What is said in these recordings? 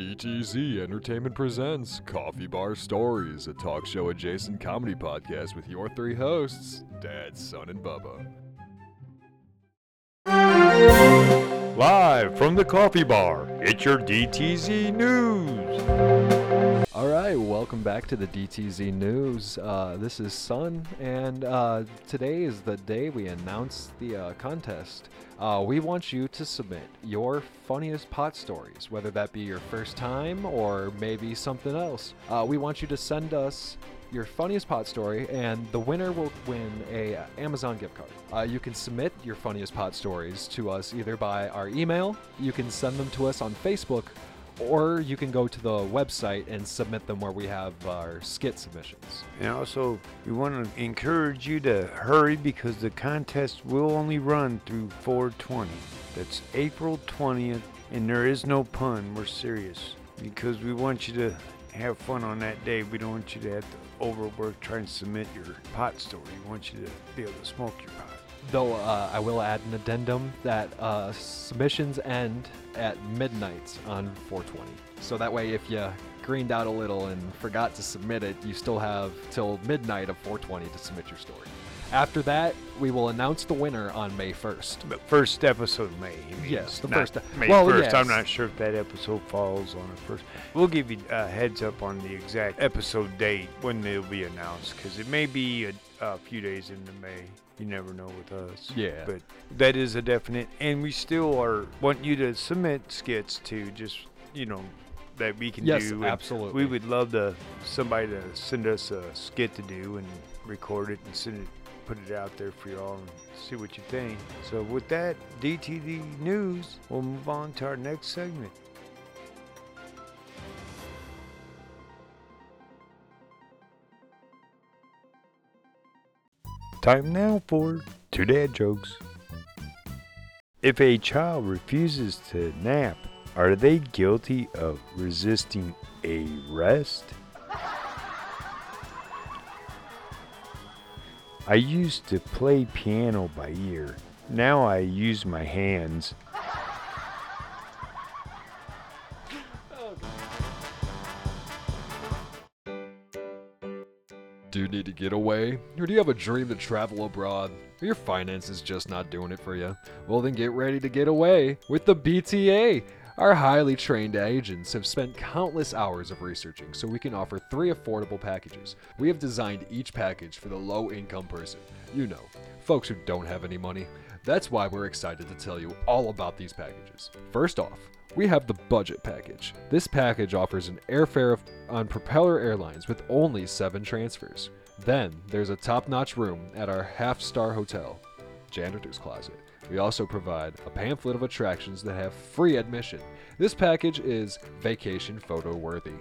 DTZ Entertainment presents Coffee Bar Stories, a talk show adjacent comedy podcast with your three hosts, Dad, Son, and Bubba. Live from the coffee bar, it's your DTZ News. Right, welcome back to the DTZ News. Uh, this is Son, and uh, today is the day we announce the uh, contest. Uh, we want you to submit your funniest pot stories, whether that be your first time or maybe something else. Uh, we want you to send us your funniest pot story, and the winner will win a Amazon gift card. Uh, you can submit your funniest pot stories to us either by our email, you can send them to us on Facebook, or you can go to the website and submit them where we have our skit submissions. And also, we want to encourage you to hurry because the contest will only run through 420. That's April 20th, and there is no pun. We're serious because we want you to have fun on that day. We don't want you to have to overwork trying to submit your pot story. We want you to be able to smoke your pot. Though uh, I will add an addendum that uh, submissions end at midnight on 420. So that way, if you greened out a little and forgot to submit it, you still have till midnight of 420 to submit your story. After that, we will announce the winner on May 1st. But first episode of May. Yes, the first- May well, 1st. yes. I'm not sure if that episode falls on the first. We'll give you a heads up on the exact episode date when it'll be announced because it may be a, a few days into May. You never know with us. Yeah. But that is a definite. And we still are want you to submit skits to just, you know, that we can Yes, do. and absolutely. We would love to somebody to send us a skit to do and record it and send it put it out there for y'all and see what you think. So with that, DTZ news, we'll move on to our next segment. Time now for two dad jokes. If a child refuses to nap, are they guilty of resisting arrest? I used to play piano by ear. Now I use my hands. Do you need to get away? Or do you have a dream to travel abroad? Are your finances just not doing it for you? Well, then get ready to get away with the BTA. Our highly trained agents have spent countless hours of researching so we can offer three affordable packages. We have designed each package for the low income person. You know, folks who don't have any money. That's why we're excited to tell you all about these packages. First off, we have the budget package. This package offers an airfare on Propeller Airlines with only seven transfers. Then there's a top notch room at our half star hotel, Janitor's Closet. We also provide a pamphlet of attractions that have free admission. This package is vacation photo worthy.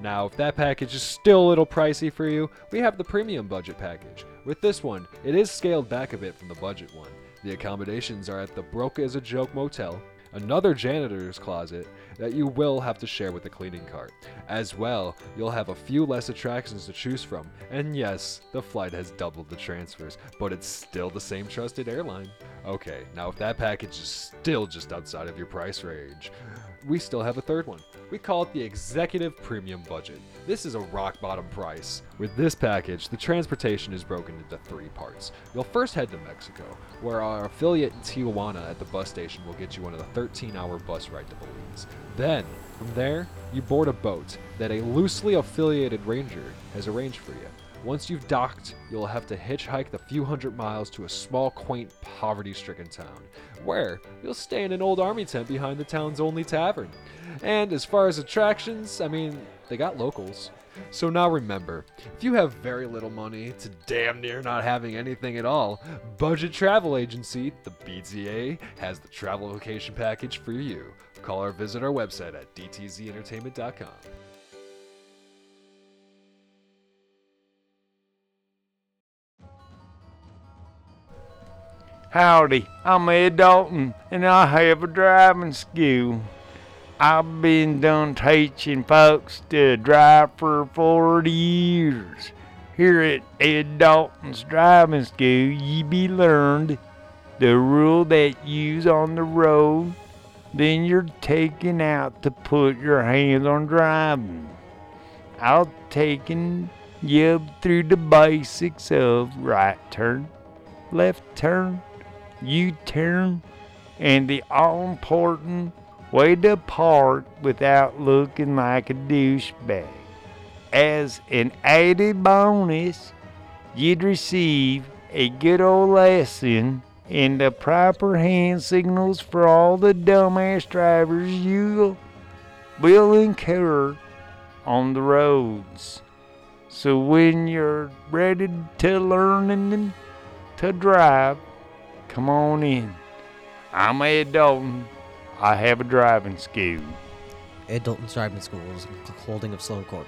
Now, if that package is still a little pricey for you, we have the premium budget package. With this one, it is scaled back a bit from the budget one. The accommodations are at the Broke as a Joke Motel, another janitor's closet that you will have to share with the cleaning cart. As well, you'll have a few less attractions to choose from. And yes, the flight has doubled the transfers, but it's still the same trusted airline. Okay, now if that package is still just outside of your price range, we still have a third one. We call it the Executive Premium Budget. This is a rock bottom price. With this package, the transportation is broken into three parts. You'll first head to Mexico, where our affiliate in Tijuana at the bus station will get you on a 13 hour bus ride to Belize. Then, from there, you board a boat that a loosely affiliated ranger has arranged for you. Once you've docked, you'll have to hitchhike the few hundred miles to a small, quaint, poverty stricken town, where you'll stay in an old army tent behind the town's only tavern. And as far as attractions, I mean, they got locals. So now remember, if you have very little money to damn near not having anything at all, Budget Travel Agency, the BTA, has the travel location package for you. Call or visit our website at dtzentertainment.com. Howdy, I'm Ed Dalton, and I have a driving school. I've been done teaching folks to drive for 40 years. Here at Ed Dalton's driving school, ye be learned the rule that you's on the road then you're taken out to put your hands on driving. I'll taking you through the basics of right turn, left turn, U turn, and the all important way to park without looking like a douchebag. As an added bonus, you'd receive a good old lesson in the proper hand signals for all the dumbass drivers you will incur on the roads. So when you're ready to learn to drive, come on in. I'm Ed Dalton. I have a driving school. Ed Dalton's driving school is holding of Sloan Court.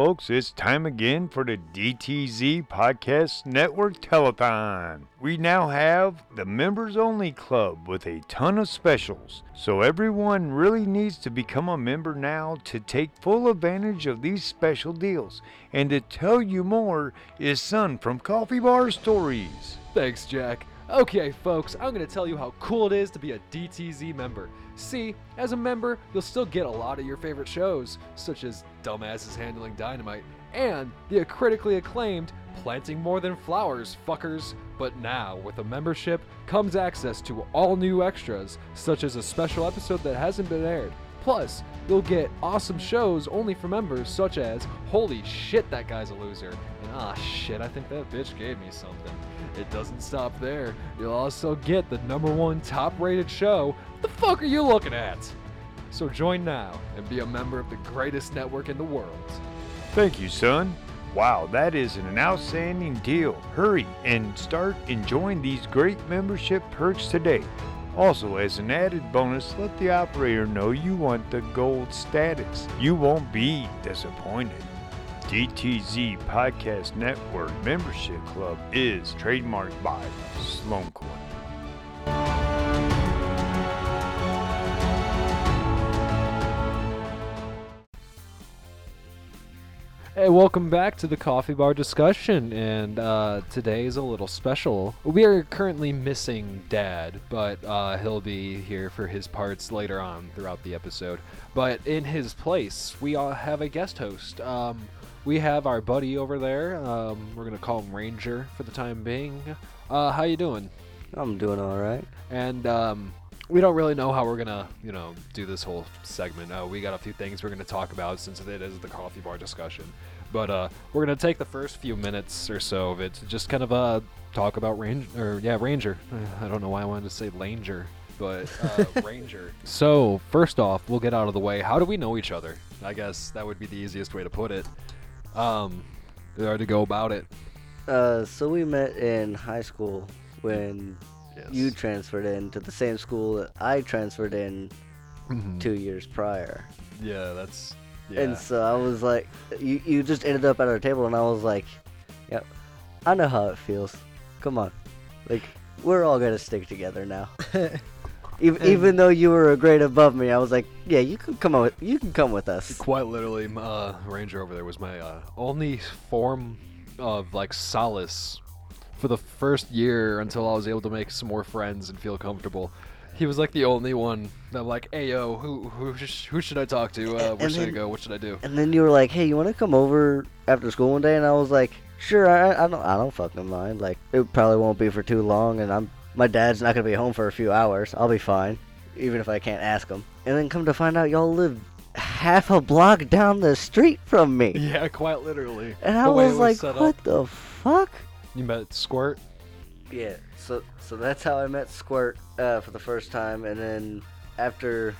Folks. It's time again for the DTZ Podcast Network Telethon. We now have the members only club with a ton of specials. So everyone really needs to become a member now to take full advantage of these special deals. And to tell you more is Son from Coffee Bar Stories. Thanks, Jack. Okay, folks, I'm going to tell you how cool it is to be a DTZ member. See, as a member, you'll still get a lot of your favorite shows, such as Dumbasses Handling Dynamite and the critically acclaimed Planting More Than Flowers, fuckers. But now, with a membership, comes access to all new extras, such as a special episode that hasn't been aired. Plus, you'll get awesome shows only for members, such as Holy shit, that guy's a loser, and ah shit, I think that bitch gave me something. It doesn't stop there. You'll also get the number one top rated show. What the fuck are you looking at? So join now and be a member of the greatest network in the world. Thank you, son. Wow, that is an outstanding deal. Hurry and start enjoying these great membership perks today. Also, as an added bonus, let the operator know you want the gold status. You won't be disappointed. DTZ Podcast Network Membership Club is trademarked by Sloan Court. Hey, welcome back to the coffee bar discussion, and uh, today is a little special. We are currently missing Dad, but uh, he'll be here for his parts later on throughout the episode. But in his place, we all have a guest host. Um, we have our buddy over there. Um, we're gonna call him Ranger for the time being. Uh, how you doing? I'm doing all right. And um, we don't really know how we're gonna, you know, do this whole segment. Uh, we got a few things we're gonna talk about since it is the coffee bar discussion. But uh, we're gonna take the first few minutes or so of it to just kind of uh, talk about Ranger, or yeah, Ranger. I don't know why I wanted to say Langer, but uh, Ranger. So first off, we'll get out of the way. How do we know each other? I guess that would be the easiest way to put it. Um, or to go about it. Uh, so we met in high school when Yes. you transferred in to the same school that I transferred in Mhm. two years prior. Yeah, that's. Yeah. And so I was like, you, you just ended up at our table, and I was like, yep, I know how it feels. Come on. Like, we're all going to stick together now. even, even though you were a grade above me, I was like, yeah, you can come with, you can come with us. Quite literally, m- uh, Ranger over there was my uh, only form of like solace for the first year until I was able to make some more friends and feel comfortable. He was like the only one that I'm like, hey yo, who who sh- who should I talk to? Uh, where And should I go? What should I do? And then you were like, "Hey, you want to come over after school one day?" And I was like, "Sure, I, I don't, I don't fucking mind. Like, it probably won't be for too long, and I'm, my dad's not gonna be home for a few hours. I'll be fine, even if I can't ask him." And then come to find out, y'all live half a block down the street from me, Yeah, quite literally. and I it was like, "What up. the fuck?" You met Squirt. Yeah, so so that's how I met Squirt uh, for the first time, and then after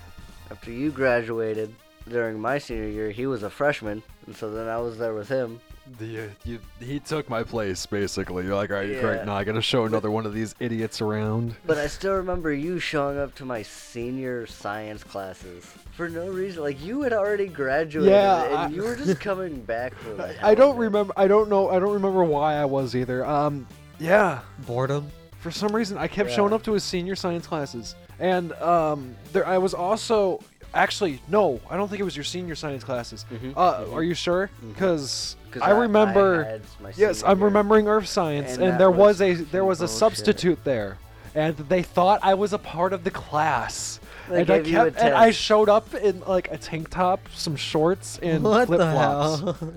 after you graduated during my senior year, he was a freshman, and so then I was there with him. The, uh, you, he took my place basically. You're like, all right, Yeah. great. Now I gotta show another one of these idiots around. But I still remember you showing up to my senior science classes for no reason. Like you had already graduated, Yeah, and I- you were just coming back for the I, I don't of it. remember. I don't know. I don't remember why I was either. Um, yeah. Boredom. for some reason I kept Yeah. showing up to his senior science classes, and um, there I was also actually no, I don't think it was your senior science classes. Mhm, Uh, mhm. Are you sure? Because 'Cause I remember. had yes, I'm year. remembering Earth Science, And and, there was, was a there was a bullshit. substitute there, and they thought I was a part of the class. They and I gave you a kept and I showed up in like a tank top, some shorts, and flip the flops. hell?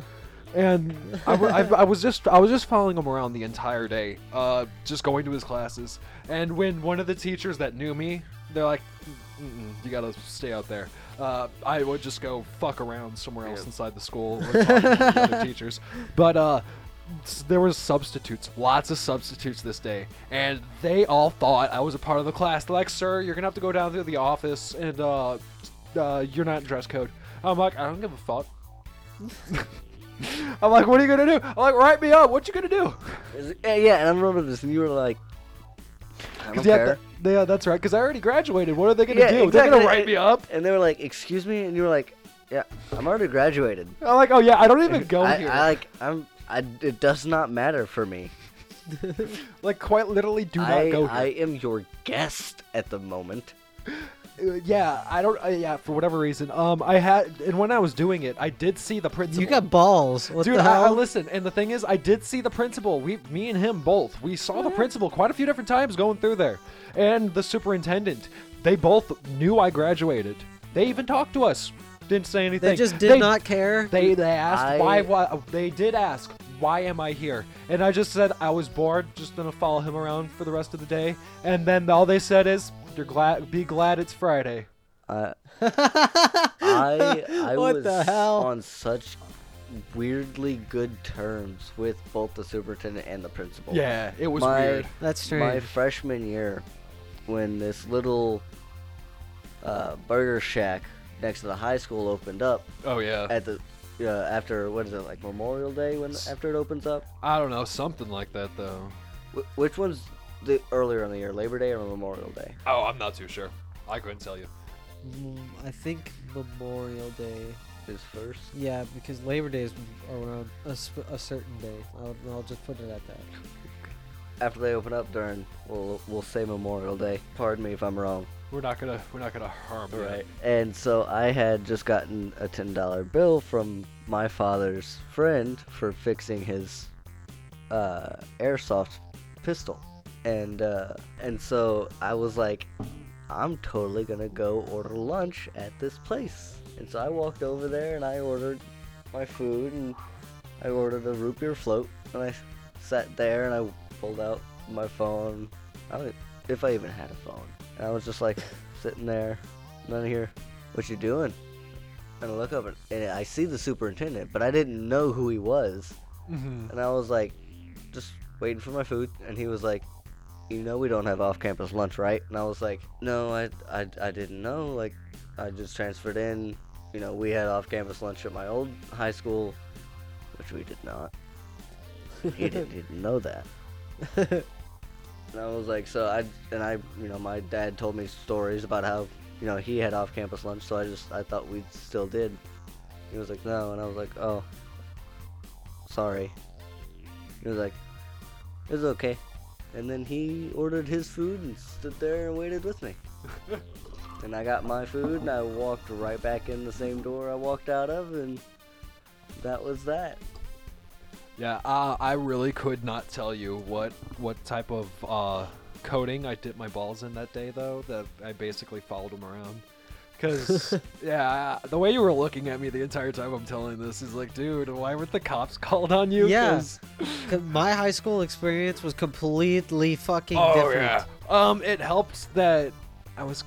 and I, was just I was just following him around the entire day, uh, just going to his classes. And when one of the teachers that knew me, they're like, Mm-mm, "You gotta stay out there." Uh, I would just go fuck around somewhere else inside the school, or talk to the other teachers. But uh, s- there was substitutes, lots of substitutes this day, and they all thought I was a part of the class. They're like, "Sir, you're gonna have to go down to the office, and uh, uh, you're not in dress code." I'm like, "I don't give a fuck." I'm like, what are you gonna do? I'm like, write me up. What you gonna do? Is it- Yeah, yeah, and I remember this, and you were like, I don't 'Cause yeah, care. th- yeah, that's right. Because I already graduated. What are they gonna Yeah, do? They're gonna write me up. And they were like, "Excuse me," and you were like, "Yeah, I'm already graduated." I'm like, oh yeah, I don't even go I, here. I like, I'm. I, it does not matter for me. like, quite literally, do not I, go here. I am your guest at the moment. Uh, yeah, I don't. Uh, yeah, for whatever reason. Um, I had, and when I was doing it, I did see the principal. you got balls. What Dude, the I, I listen, and the thing is, I did see the principal. We, me and him both, we saw the principal quite a few different times going through there, and the superintendent. They both knew I graduated. They even talked to us. Didn't say anything. they just did not care. They they asked I- why, why. They did ask why am I here, and I just said I was bored. Just gonna follow him around for the rest of the day, and then all they said is, "You're glad. Be glad it's Friday." I, I, I what was the hell? on such weirdly good terms with both the superintendent and the principal. Yeah, it was My- weird. That's true. My freshman year, when this little uh, burger shack next to the high school opened up Oh yeah. at the uh, after what is it like Memorial Day when after it opens up? I don't know, something like that though. Wh- which one's the earlier in the year, Labor Day or Memorial Day? Oh, I'm not too sure. I couldn't tell you. Mm, I think Memorial Day. Is first. Yeah, because Labor Day is around a, sp- a certain day. I'll, I'll just put it at that. After they open up during, we'll we'll say Memorial Day. Pardon me if I'm wrong. We're not gonna we're not gonna harm you. Right. And so I had just gotten a ten dollar bill from my father's friend for fixing his uh, airsoft pistol, and uh, and so I was like, I'm totally gonna go order lunch at this place. And so I walked over there and I ordered my food and I ordered a root beer float and I sat there and I pulled out my phone. I don't, if I even had a phone. And I was just like sitting there, and then I hear, "What you doing?" And I look up and, and I see the superintendent, but I didn't know who he was. hmm And I was like, just waiting for my food, and he was like, "You know we don't have off-campus lunch, right?" And I was like, "No, I, I, I didn't know. Like, I just transferred in. You know, we had off-campus lunch at my old high school, which we did not. He didn't, didn't know that." And I was like, so I and I, you know, my dad told me stories about how, you know, he had off-campus lunch, so I just I thought we still did. He was like, no, and I was like, oh, sorry. He was like, it's okay. And then he ordered his food and stood there and waited with me. and I got my food and I walked right back in the same door I walked out of, and that was that. Yeah, uh, I really could not tell you what what type of uh, coding I dipped my balls in that day, though. That I basically followed him around. Because yeah, the way you were looking at me the entire time I'm telling this is like, dude, why weren't the cops called on you? Yeah. 'Cause- 'Cause my high school experience was completely fucking Oh different. yeah. Um, it helped that I was.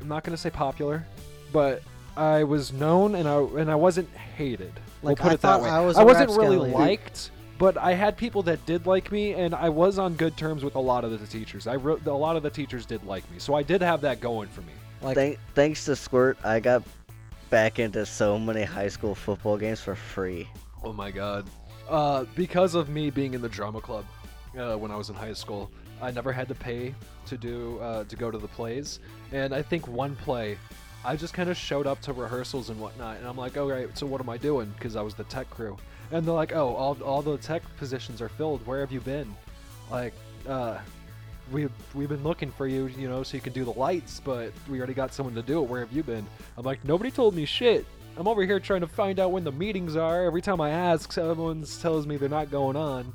I'm not gonna say popular, but I was known and I and I wasn't hated. We'll put I it that way. I was wasn't really liked, but I had people that did like me, and I was on good terms with a lot of the teachers. I wrote a lot of the teachers did like me, so I did have that going for me. Like Thank, thanks to Squirt, I got back into so many high school football games for free. Oh my god. Uh, because of me being in the drama club uh, when I was in high school, I never had to pay to do uh, to go to the plays. And I think one play, I just kind of showed up to rehearsals and whatnot, and I'm like, all right, so what am I doing? Because I was the tech crew, and they're like, oh, all all the tech positions are filled. Where have you been? Like, uh, we we've been looking for you, you know, so you can do the lights, but we already got someone to do it. Where have you been?" I'm like, "Nobody told me shit. I'm over here trying to find out when the meetings are. Every time I ask, someone tells me they're not going on.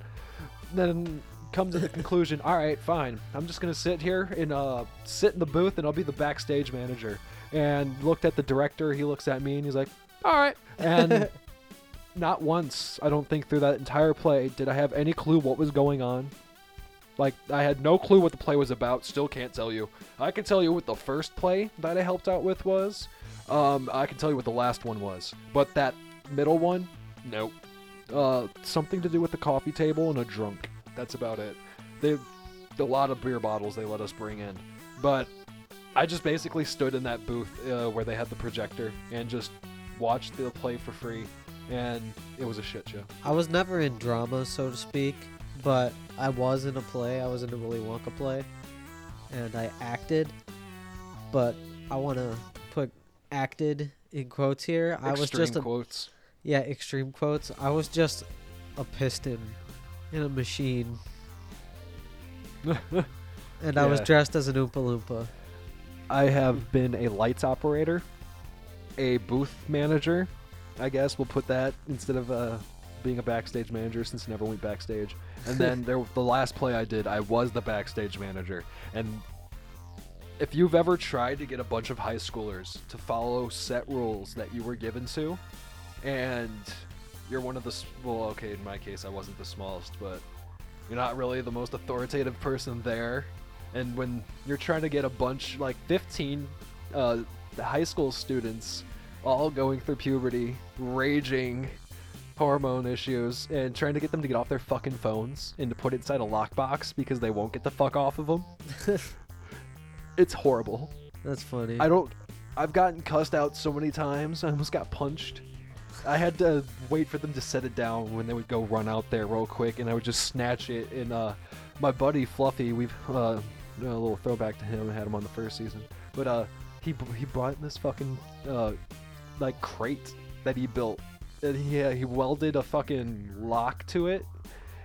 Then come to the conclusion, all right, fine. I'm just gonna sit here and uh, sit in the booth, and I'll be the backstage manager." And looked at the director. He looks at me and he's like, "All right." And not once, I don't think, through that entire play did I have any clue what was going on. Like, I had no clue what the play was about. Still can't tell you. I can tell you what the first play that I helped out with was. Um, I can tell you what the last one was. But that middle one, nope. Uh, something to do with the coffee table and a drunk. That's about it. They, a lot of beer bottles they let us bring in. But I just basically stood in that booth uh, where they had the projector and just watched the play for free. And it was a shit show. I was never in drama, so to speak, but I was in a play. I was in a Willy Wonka play, and I acted. But I want to put acted in quotes here. I was Extreme just a quotes. yeah, extreme quotes. I was just a piston in a machine, and I was dressed as an Oompa Loompa. I have been a lights operator, a booth manager. I guess we'll put that instead of uh, being a backstage manager since I never went backstage. And then there, the last play I did, I was the backstage manager. And if you've ever tried to get a bunch of high schoolers to follow set rules that you were given to, and you're one of the well, okay, in my case, I wasn't the smallest, but you're not really the most authoritative person there. And when you're trying to get a bunch, like 15 uh, high school students, all going through puberty, raging hormone issues, and trying to get them to get off their fucking phones and to put it inside a lockbox because they won't get the fuck off of them, it's horrible. That's funny. I don't. I've gotten cussed out so many times. I almost got punched. I had to wait for them to set it down when they would go run out there real quick, and I would just snatch it. And uh, my buddy Fluffy, we've uh, a little throwback to him. I had him on the first season, but uh, he he brought this fucking uh, like crate that he built, and he uh, he welded a fucking lock to it,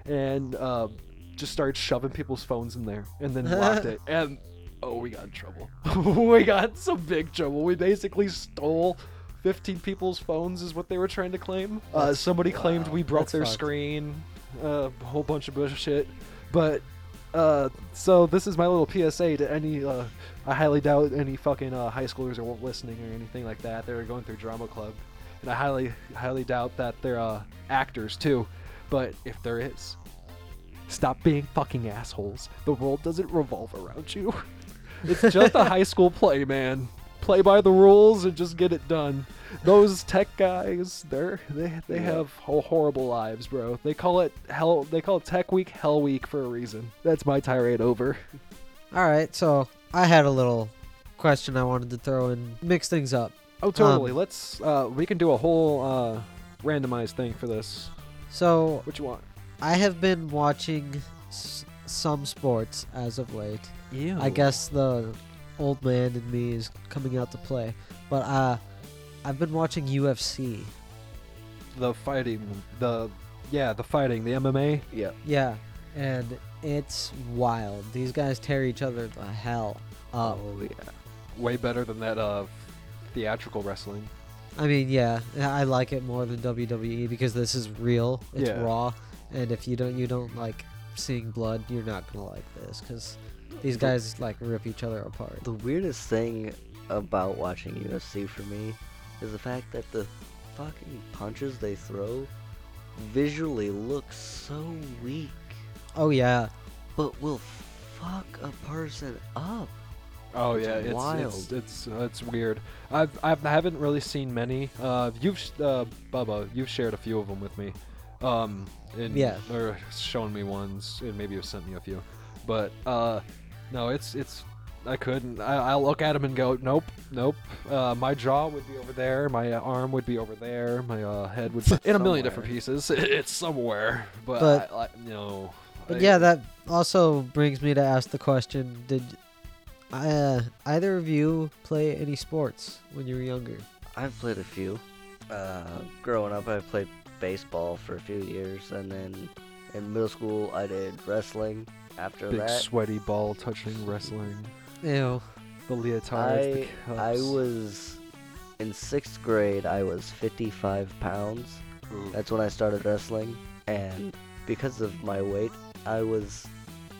and uh, just started shoving people's phones in there, and then locked it. And oh, we got in trouble. we got some big trouble. We basically stole 15 people's phones, is what they were trying to claim. Uh, somebody claimed we broke that's their fucked. screen, uh, a whole bunch of bullshit. But uh, so this is my little PSA to any. Uh, I highly doubt any fucking uh, high schoolers are listening or anything like that. They're going through drama club, and I highly, highly doubt that they're uh, actors too. But if there is, stop being fucking assholes. The world doesn't revolve around you. It's just a high school play, man. Play by the rules and just get it done. Those tech guys, they're they they Yeah. have ho- horrible lives, bro. They call it hell. They call it Tech Week, Hell Week for a reason. That's my tirade over. All right, so I had a little question I wanted to throw in, mix things up. Oh, totally. Um, Let's. Uh, we can do a whole uh, randomized thing for this. So What you want? I have been watching s- some sports as of late. Yeah. I guess the old man in me is coming out to play, but uh, I've been watching UFC. the fighting. The yeah, the fighting. The MMA. Yeah. Yeah, and it's wild. These guys tear each other the hell up. Oh yeah. Way better than that uh, theatrical wrestling. I mean, yeah, I like it more than WWE because this is real. It's Yeah. raw, and if you don't you don't like seeing blood, you're not gonna like this because these guys like rip each other apart. The weirdest thing about watching UFC for me is the fact that the fucking punches they throw visually look so weak, Oh yeah, but will fuck a person up. Oh It's yeah, it's wild. it's it's, uh, it's weird. I've I've I haven't really seen many. Uh, you've uh, Bubba, you've shared a few of them with me. Um, and, Yeah. Or shown me ones, and maybe you've sent me a few. But uh, no, it's it's. I couldn't. I, I'll look at them and go, nope, nope. Uh, my jaw would be over there. My arm would be over there. My uh, head would be in a million different pieces. It's somewhere, but, But- I, I, you know. but I- yeah, that also brings me to ask the question: Did uh, either of you play any sports when you were younger? I've played a few. Uh, growing up, I played baseball for a few years, and then in middle school, I did wrestling, after Big that, sweaty ball touching wrestling. Ew. The leotards, the I I was in sixth grade. I was 55 pounds. Ooh. That's when I started wrestling, and because of my weight, I was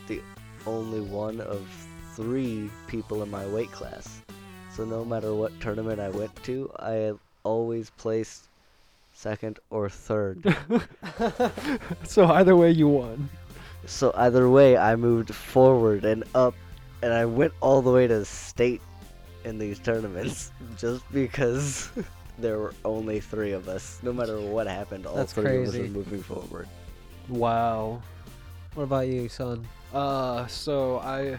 the only one of three people in my weight class. So no matter what tournament I went to, I always placed second or third. so either way, you won. so either way, I moved forward and up, and I went all the way to state in these tournaments just because there were only three of us. No matter what happened, all That's three of us were moving forward. Wow. What about you, son? Uh, so I,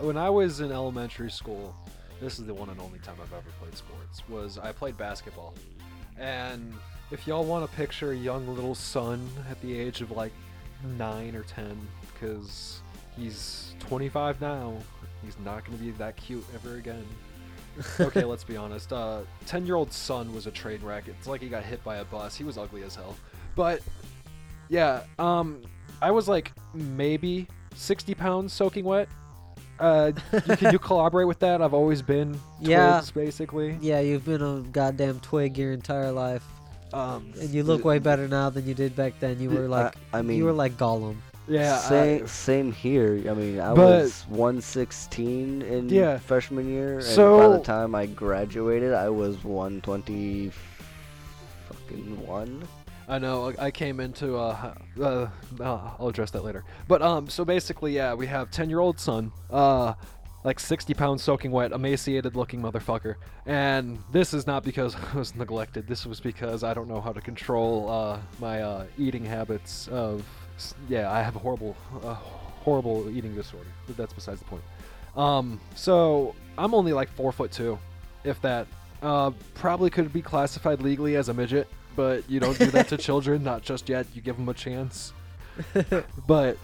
when I was in elementary school, this is the one and only time I've ever played sports. Was I played basketball, and if y'all want to picture a young little son at the age of like nine or ten, because he's 25 now, he's not gonna be that cute ever again. okay, let's be honest. Uh, 10 year old son was a train wreck. It's like he got hit by a bus. He was ugly as hell. But yeah, um, I was like maybe 60 pounds soaking wet. Uh, you, can you collaborate with that? I've always been Yeah. twigs, basically. Yeah, you've been a goddamn twig your entire life, Um, and you look way better now than you did back then. You were like, I, I mean, you were like Gollum. yeah, I- same, same here. I mean, I But- was 116 in Yeah. freshman year, and by the time I graduated, I was 120 fucking one. I know. I came into. Uh, uh, I'll address that later. But um, so basically, yeah, we have ten-year-old son, uh, like sixty pounds soaking wet, emaciated-looking motherfucker. And this is not because I was neglected. This was because I don't know how to control uh, my uh, eating habits. Of yeah, I have a horrible, uh, horrible eating disorder. But that's besides the point. Um, so I'm only like four foot two, if that. Uh, probably could be classified legally as a midget, but you don't do that to children, not just yet. You give them a chance. but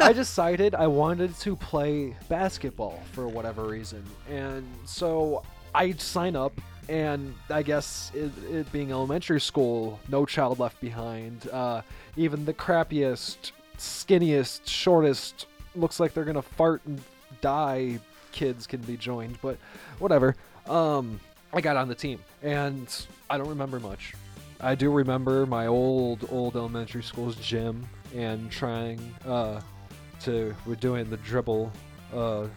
I decided I wanted to play basketball for whatever reason, and so I sign up. And I guess it, it being elementary school, no child left behind. Uh, even the crappiest, skinniest, shortest, looks like they're gonna fart and die kids can be joined, but whatever. Um, I got on the team, and I don't remember much. I do remember my old, old elementary school's gym and trying uh, to. We're doing the dribble, uh,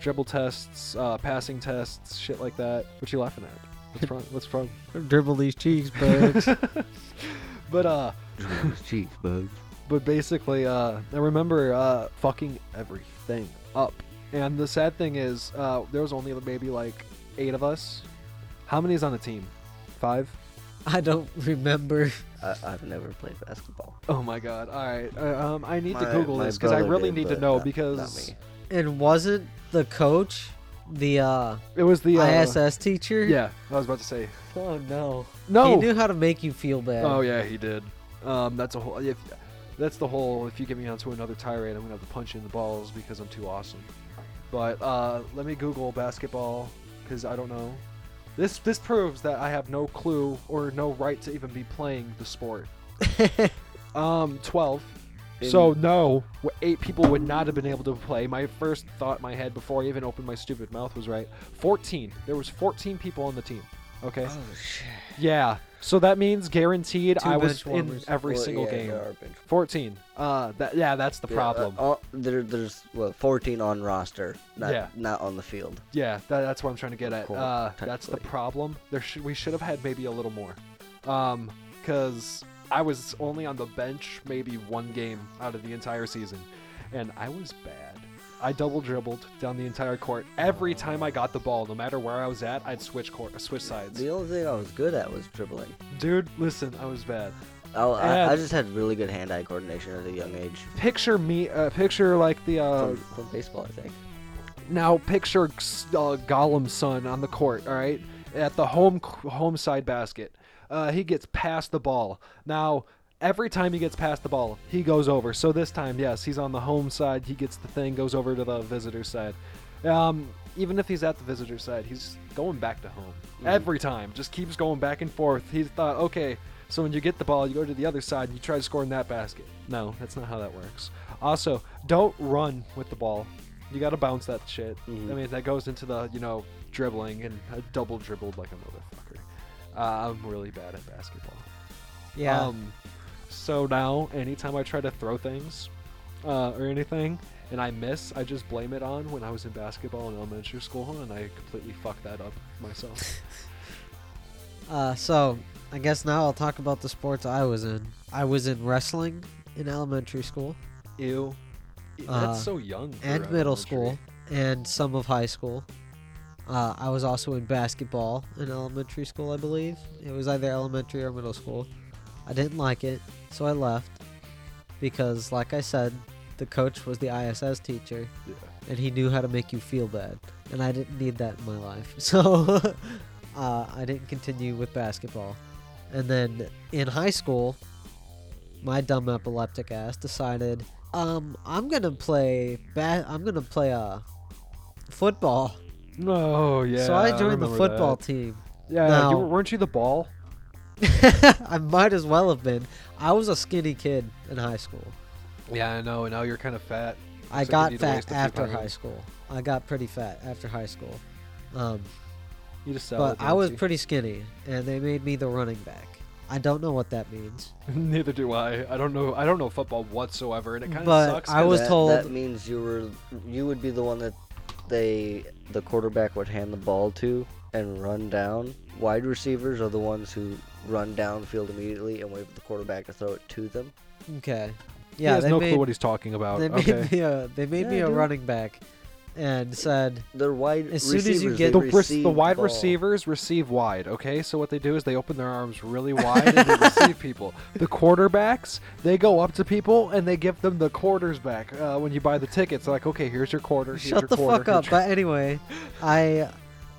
dribble tests, uh, passing tests, shit like that. What you laughing at? What's wrong? What's wrong? Dribble these cheeks, bugs. But uh, Jeez, bugs. but basically, uh, I remember uh, fucking everything up. And the sad thing is, uh, there was only maybe like eight of us. How many is on the team? Five. I don't remember. I, I've never played basketball. Oh my god! All right, uh, um, I need to Google this because I really did, need to know not- because not me. And wasn't the coach the uh, it was the uh, ISS teacher? Yeah, I was about to say Oh no. no. He knew how to make you feel bad. Oh yeah, he did. Um, that's a whole. If that's the whole. If you get me onto another tirade, I'm gonna have to punch you in the balls because I'm too awesome. But uh, let me Google basketball because I don't know. This this proves that I have no clue or no right to even be playing the sport. Um, twelve. so no, eight people would not have been able to play. My first thought in my head before I even opened my stupid mouth was right. Fourteen. There was fourteen people on the team. Okay. Oh shit. Yeah. So that means guaranteed Two I was in every Well, single yeah, game. there are bench- 14. Uh that yeah, that's the Yeah, problem. uh, all- there, there's what 14 on roster, not Yeah. not on the field. yeah, that, that's what I'm trying to get at. Cool, Uh that's the technically. problem. There should we should have had maybe a little more. Um cuz I was only on the bench maybe one game out of the entire season and I was bad. I double dribbled down the entire court. Every time I got the ball, no matter where I was at, I'd switch court, switch sides. The only thing I was good at was dribbling. Dude, listen, I was bad. I, I, I just had really good hand-eye coordination at a young age. Picture me, uh, picture like the uh, From, from baseball, I think. Now picture uh, Gollum's son on the court, all right, at the home home side basket. Uh, he gets past the ball. Now every time he gets past the ball, he goes over. So this time, yes, he's on the home side. He gets the thing, goes over to the visitor side. Um, even if he's at the visitor side, he's going back to home every time. Just keeps going back and forth. He thought, okay, so when you get the ball, you go to the other side and you try to score in that basket. No, that's not how that works. Also, don't run with the ball. You gotta bounce that shit. Mhm. I mean, that goes into the you know dribbling, and I double dribbled like a motherfucker. Uh, I'm really bad at basketball. Yeah. Um, so now, anytime I try to throw things uh, or anything and I miss, I just blame it on when I was in basketball in elementary school, and I completely fucked that up myself. Uh, so I guess now I'll talk about the sports I was in. I was in wrestling in elementary school Ew. That's Uh, so young. and middle school and some of high school. Uh, I was also in basketball in elementary school, I believe. It was either elementary or middle school. I didn't like it, so I left because, like I said, the coach was the ISS teacher Yeah. and he knew how to make you feel bad. And I didn't need that in my life. So uh, I didn't continue with basketball. And then in high school, my dumb epileptic ass decided, um, I'm gonna play ba- I'm gonna play uh, football. No, yeah. so I joined the football that. team. Yeah, Now- you, weren't you the ball? I might as well have been. I was a skinny kid in high school. Yeah, I know. And now you're kind of fat. I So got need to waste fat after high school. I got pretty fat after high school. Um, You just sell. but I was pretty skinny, and they made me the running back. I don't know what that means. Neither do I. I don't know. I don't know football whatsoever, and it kind of sucks. But sucks. I 'cause- was that, told- that means you were you would be the one that they the quarterback would hand the ball to and run down. Wide receivers are the ones who run downfield immediately and wait for the quarterback to throw it to them. Okay. he Yeah, has they no made, clue what he's talking about. they okay. made me a they made me a dude. running back, and said They're wide As soon as you get- the, they the wide ball. receivers receive wide. Okay, so what they do is they open their arms really wide and they receive people. The quarterbacks they go up to people and they give them the quarters back uh, when you buy the tickets. They're like, okay, here's your quarter. Here's shut your the quarter, fuck up. But anyway, I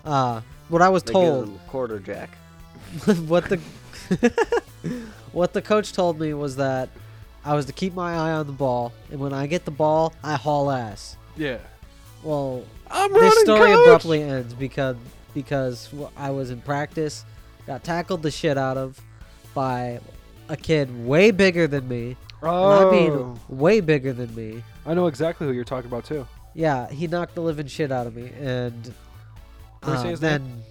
uh what I was They told quarter jack. what the what the coach told me was that I was to keep my eye on the ball, and when I get the ball, I haul ass. yeah, Well, I'm this story coach! abruptly ends because because I was in practice, got tackled the shit out of by a kid way bigger than me. Oh, I mean, way bigger than me. I know exactly who you're talking about too. Yeah, he knocked the living shit out of me, and uh, name?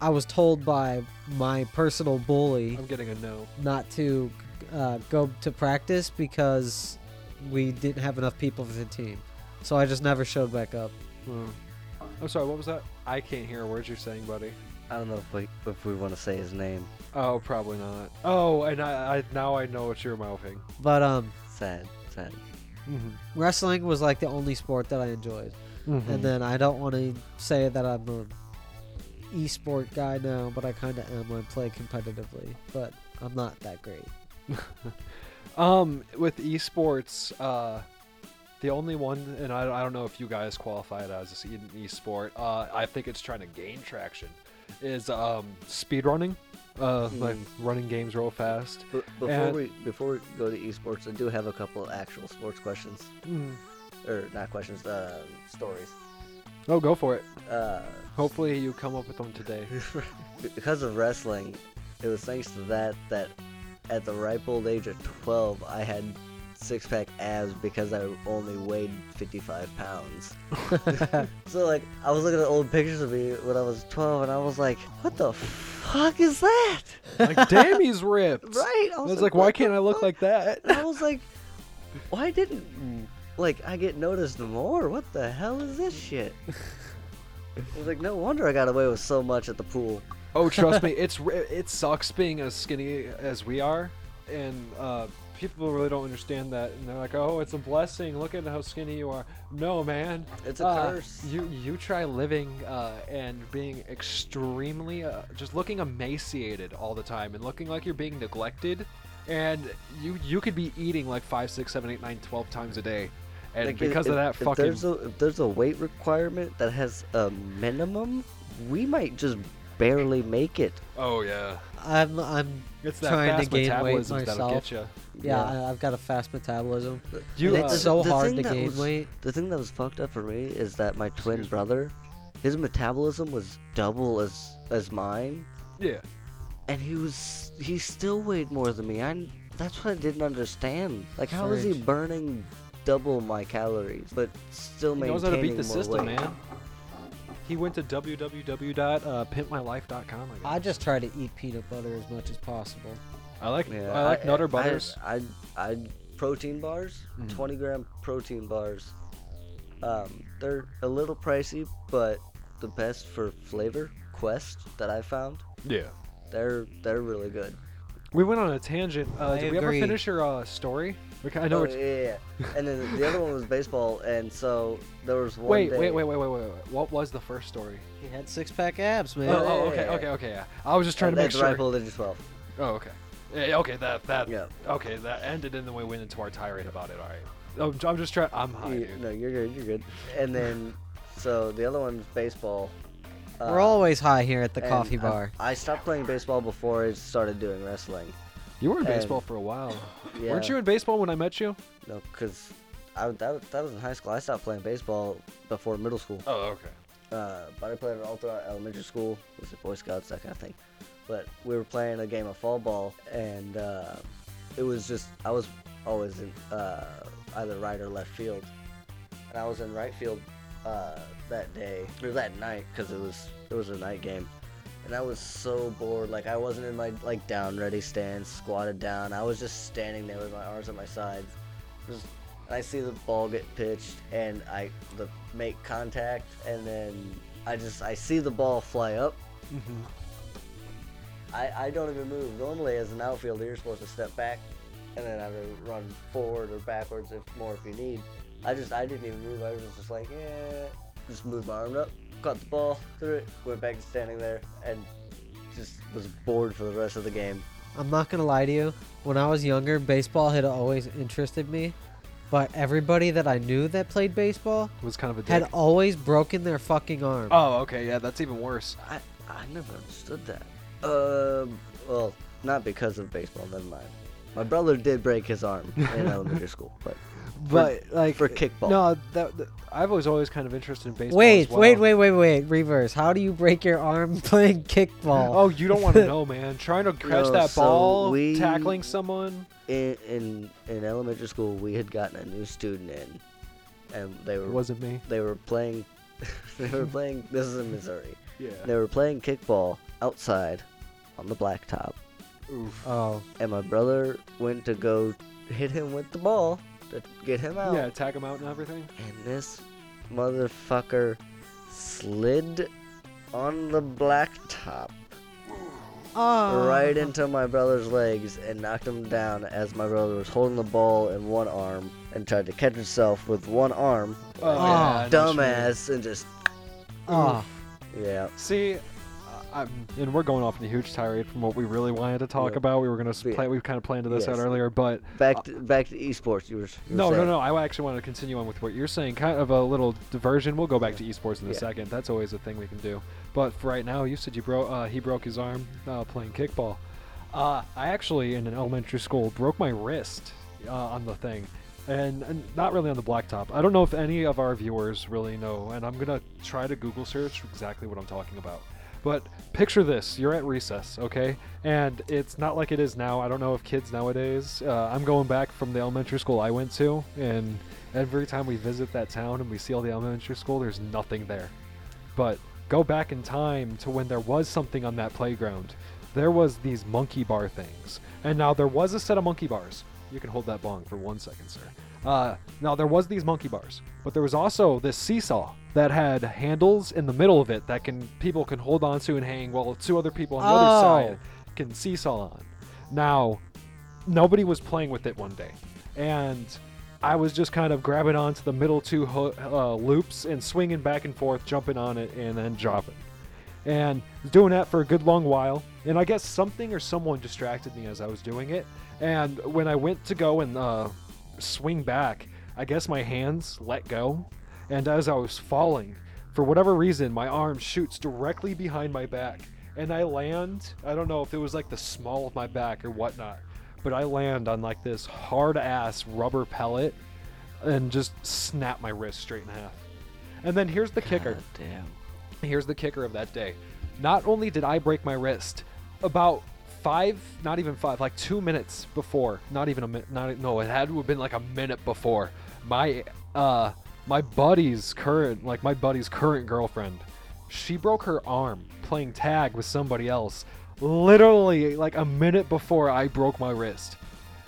Then I was told by my personal bully I'm getting a no. not to uh, go to practice because we didn't have enough people for the team. So I just never showed back up. Hmm. I'm sorry. What was that? I can't hear words you're saying, buddy. I don't know if we if we want to say his name. Oh, probably not. Oh, and I, I now I know what you're mouthing. But um, Sad, sad. Mm-hmm. wrestling was like the only sport that I enjoyed. Mm-hmm. And then I don't want to say that I'm a e-sport guy now, but I kind of am. I play competitively, but I'm not that great. Um, with esports, uh, the only one, and I, I don't know if you guys qualify it as an esport. Uh, I think it's trying to gain traction. Is um speedrunning, uh, like Mm. running games real fast. But before And- we before we go to esports, I do have a couple actual sports questions, Mm. or not questions, uh, stories. Oh, go for it. Uh, Hopefully, you come up with them today. because of wrestling, it was thanks to that that at the ripe old age of 12, I had six pack abs because I only weighed 55 pounds. so, like, I was looking at old pictures of me when I was 12, and I was like, what the fuck is that? like, damn, he's ripped. Right? I was like, why can't I look fuck? like that? And I was like, why didn't like I get noticed more? What the hell is this shit? I was like, no wonder I got away with so much at the pool. Oh, trust me, it's it sucks being as skinny as we are, and uh, people really don't understand that. And they're like, "Oh, it's a blessing. Look at how skinny you are." No, man, It's a Uh, curse. You you try living uh, and being extremely uh, just looking emaciated all the time and looking like you're being neglected, and you you could be eating like five, six, seven, eight, nine, twelve times a day, and Like, if- because of that if fucking There's a, if there's a weight requirement that has a minimum, we might just barely make it. oh yeah, I'm I'm it's Trying to gain weight myself. get you. yeah, Yeah. I, I've got a fast metabolism. You, and uh, it's so the hard to gain was- weight. The thing that was fucked up for me is that my twin Excuse me. brother, his metabolism was double as as mine, yeah. and he was he still weighed more than me. I that's what I didn't understand. Like, how how is he burning double my calories, but still He maintaining knows how to beat the system, weight. man. He went to www.pimpmylife.com. I. I just try to eat peanut butter as much as possible. I like Yeah, I like Nutter Butters. I, I, I protein bars, Mhm. 20 gram protein bars. Um, they're a little pricey, but the best for flavor. Quest that I found, yeah. they're they're really good. We went on a tangent. Uh, I did we ever finish your uh, story? We ca- I know oh, it's. yeah, yeah, yeah. and then the other one was baseball, and so there was one Wait, day. wait, wait, wait, wait, wait, wait. What was the first story? He had six pack abs, man. Oh, oh, yeah, okay, okay, okay, yeah. I was just trying And to make that's sure. rifle digit 12. Oh, okay. Yeah, okay, that that. Yeah. Okay, that ended, and then we went into our tirade about it. All right. Oh, I'm just trying. I'm high, You- dude. no, you're good. You're good. And then, so the other one's baseball. We're uh, always high here at the and coffee I- bar. I, stopped playing baseball before I started doing wrestling. You were in baseball for a while. Yeah. Weren't you in baseball when I met you? No, because I that, that was in high school. I stopped playing baseball before middle school. Oh, okay. Uh, but I played it all throughout Elementary School. Was it Boy Scouts that kind of thing? But we were playing a game of fall ball, and uh, it was just I was always in uh, either right or left field, and I was in right field uh, that day or that night because it was it was a night game, and I was so bored. Like I wasn't in my like down ready stance, squatted down. I was just standing there with my arms at my sides. Just, and I see the ball get pitched, and I the make contact, and then I just I see the ball fly up. Mm-hmm. I, I don't even move. Normally, as an outfielder, you're supposed to step back and then either run forward or backwards if more if you need. I just I didn't even move. I was just like yeah, just moved my arm up, caught the ball, threw it, went back to standing there, and just was bored for the rest of the game. I'm not gonna lie to you. When I was younger, baseball had always interested me, but everybody that I knew that played baseball Was kind of a dick. had always broken their fucking arm. Oh, okay, yeah, that's even worse. I I never understood that. Um, well, not because of baseball. Never mind. My brother did break his arm in elementary school, but But like for kickball. No, that, that I was always kind of interested in baseball. wait, as well. wait, wait, wait, wait. Reverse. How do you break your arm playing kickball? Oh, you don't want to know, man. Trying to catch No, that so ball, we- tackling someone. in, in in elementary school, we had gotten a new student in, and they It were wasn't me. they were playing they were playing. This is in Missouri. Yeah. They were playing kickball outside on the blacktop, Oof. Oh, and my brother went to go hit him with the ball to get him out. Yeah, tag him out and everything. And this motherfucker slid on the blacktop oh. right into my brother's legs and knocked him down as my brother was holding the ball in one arm and tried to catch himself with one arm. Oh, oh. yeah, I know what you mean. dumbass and just Oh, yeah. See, I'm, and we're going off in a huge tirade from what we really wanted to talk Yeah. about. We were gonna s- Yeah. play. We kind of planned this out earlier, but Back to back to esports. You were, you were no, no, saying. no. I actually want to continue on with what you're saying. Kind of a little diversion. We'll go back to esports in a Yeah. second. That's always a thing we can do. But for right now, you said you broke. Uh, he broke his arm uh, playing kickball. Uh, I actually, in an elementary school, broke my wrist uh, on the thing, and, and not really on the blacktop. I don't know if any of our viewers really know, and I'm gonna try to Google search exactly what I'm talking about. But picture this: you're at recess, okay, and it's not like it is now. I don't know if kids nowadays. Uh, I'm going back from the elementary school I went to, and every time we visit that town and we see all the elementary school, there's nothing there. But go back in time to when there was something on that playground. There was these monkey bar things, and now there was a set of monkey bars. You can hold that bong for one second, sir. Uh, now there was these monkey bars, but there was also this seesaw that had handles in the middle of it that can people can hold on to and hang, while two other people on the Oh. other side can seesaw on. Now, nobody was playing with it one day, and I was just kind of grabbing onto the middle two ho- uh, loops and swinging back and forth, jumping on it, and then dropping. And doing that for a good long while. And I guess something or someone distracted me as I was doing it. And when I went to go and uh, swing back, I guess my hands let go. And as I was falling, for whatever reason, my arm shoots directly behind my back. And I land, I don't know if it was like the small of my back or whatnot, but I land on like this hard ass rubber pellet and just snap my wrist straight in half. And then here's the kicker. Damn. Here's the kicker of that day. Not only did I break my wrist, about five, not even five, like two minutes before, not even a minute, not no, it had to have been like a minute before. My uh, my buddy's current, like my buddy's current girlfriend, she broke her arm playing tag with somebody else, literally like a minute before I broke my wrist.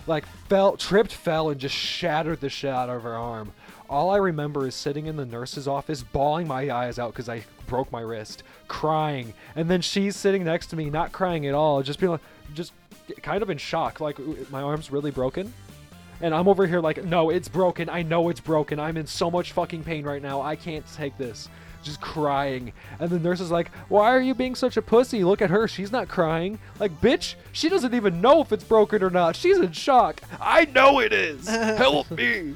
Like fell, tripped, fell, and just shattered the shit out of her arm. All I remember is sitting in the nurse's office, bawling my eyes out because I broke my wrist, crying, and then she's sitting next to me, not crying at all, just being like, just kind of in shock, like my arm's really broken. And I'm over here like, no, it's broken. I know it's broken. I'm in so much fucking pain right now. I can't take this. Just crying. And the nurse is like, why are you being such a pussy? Look at her. She's not crying. Like, bitch, she doesn't even know if it's broken or not. She's in shock. I know it is. Help me.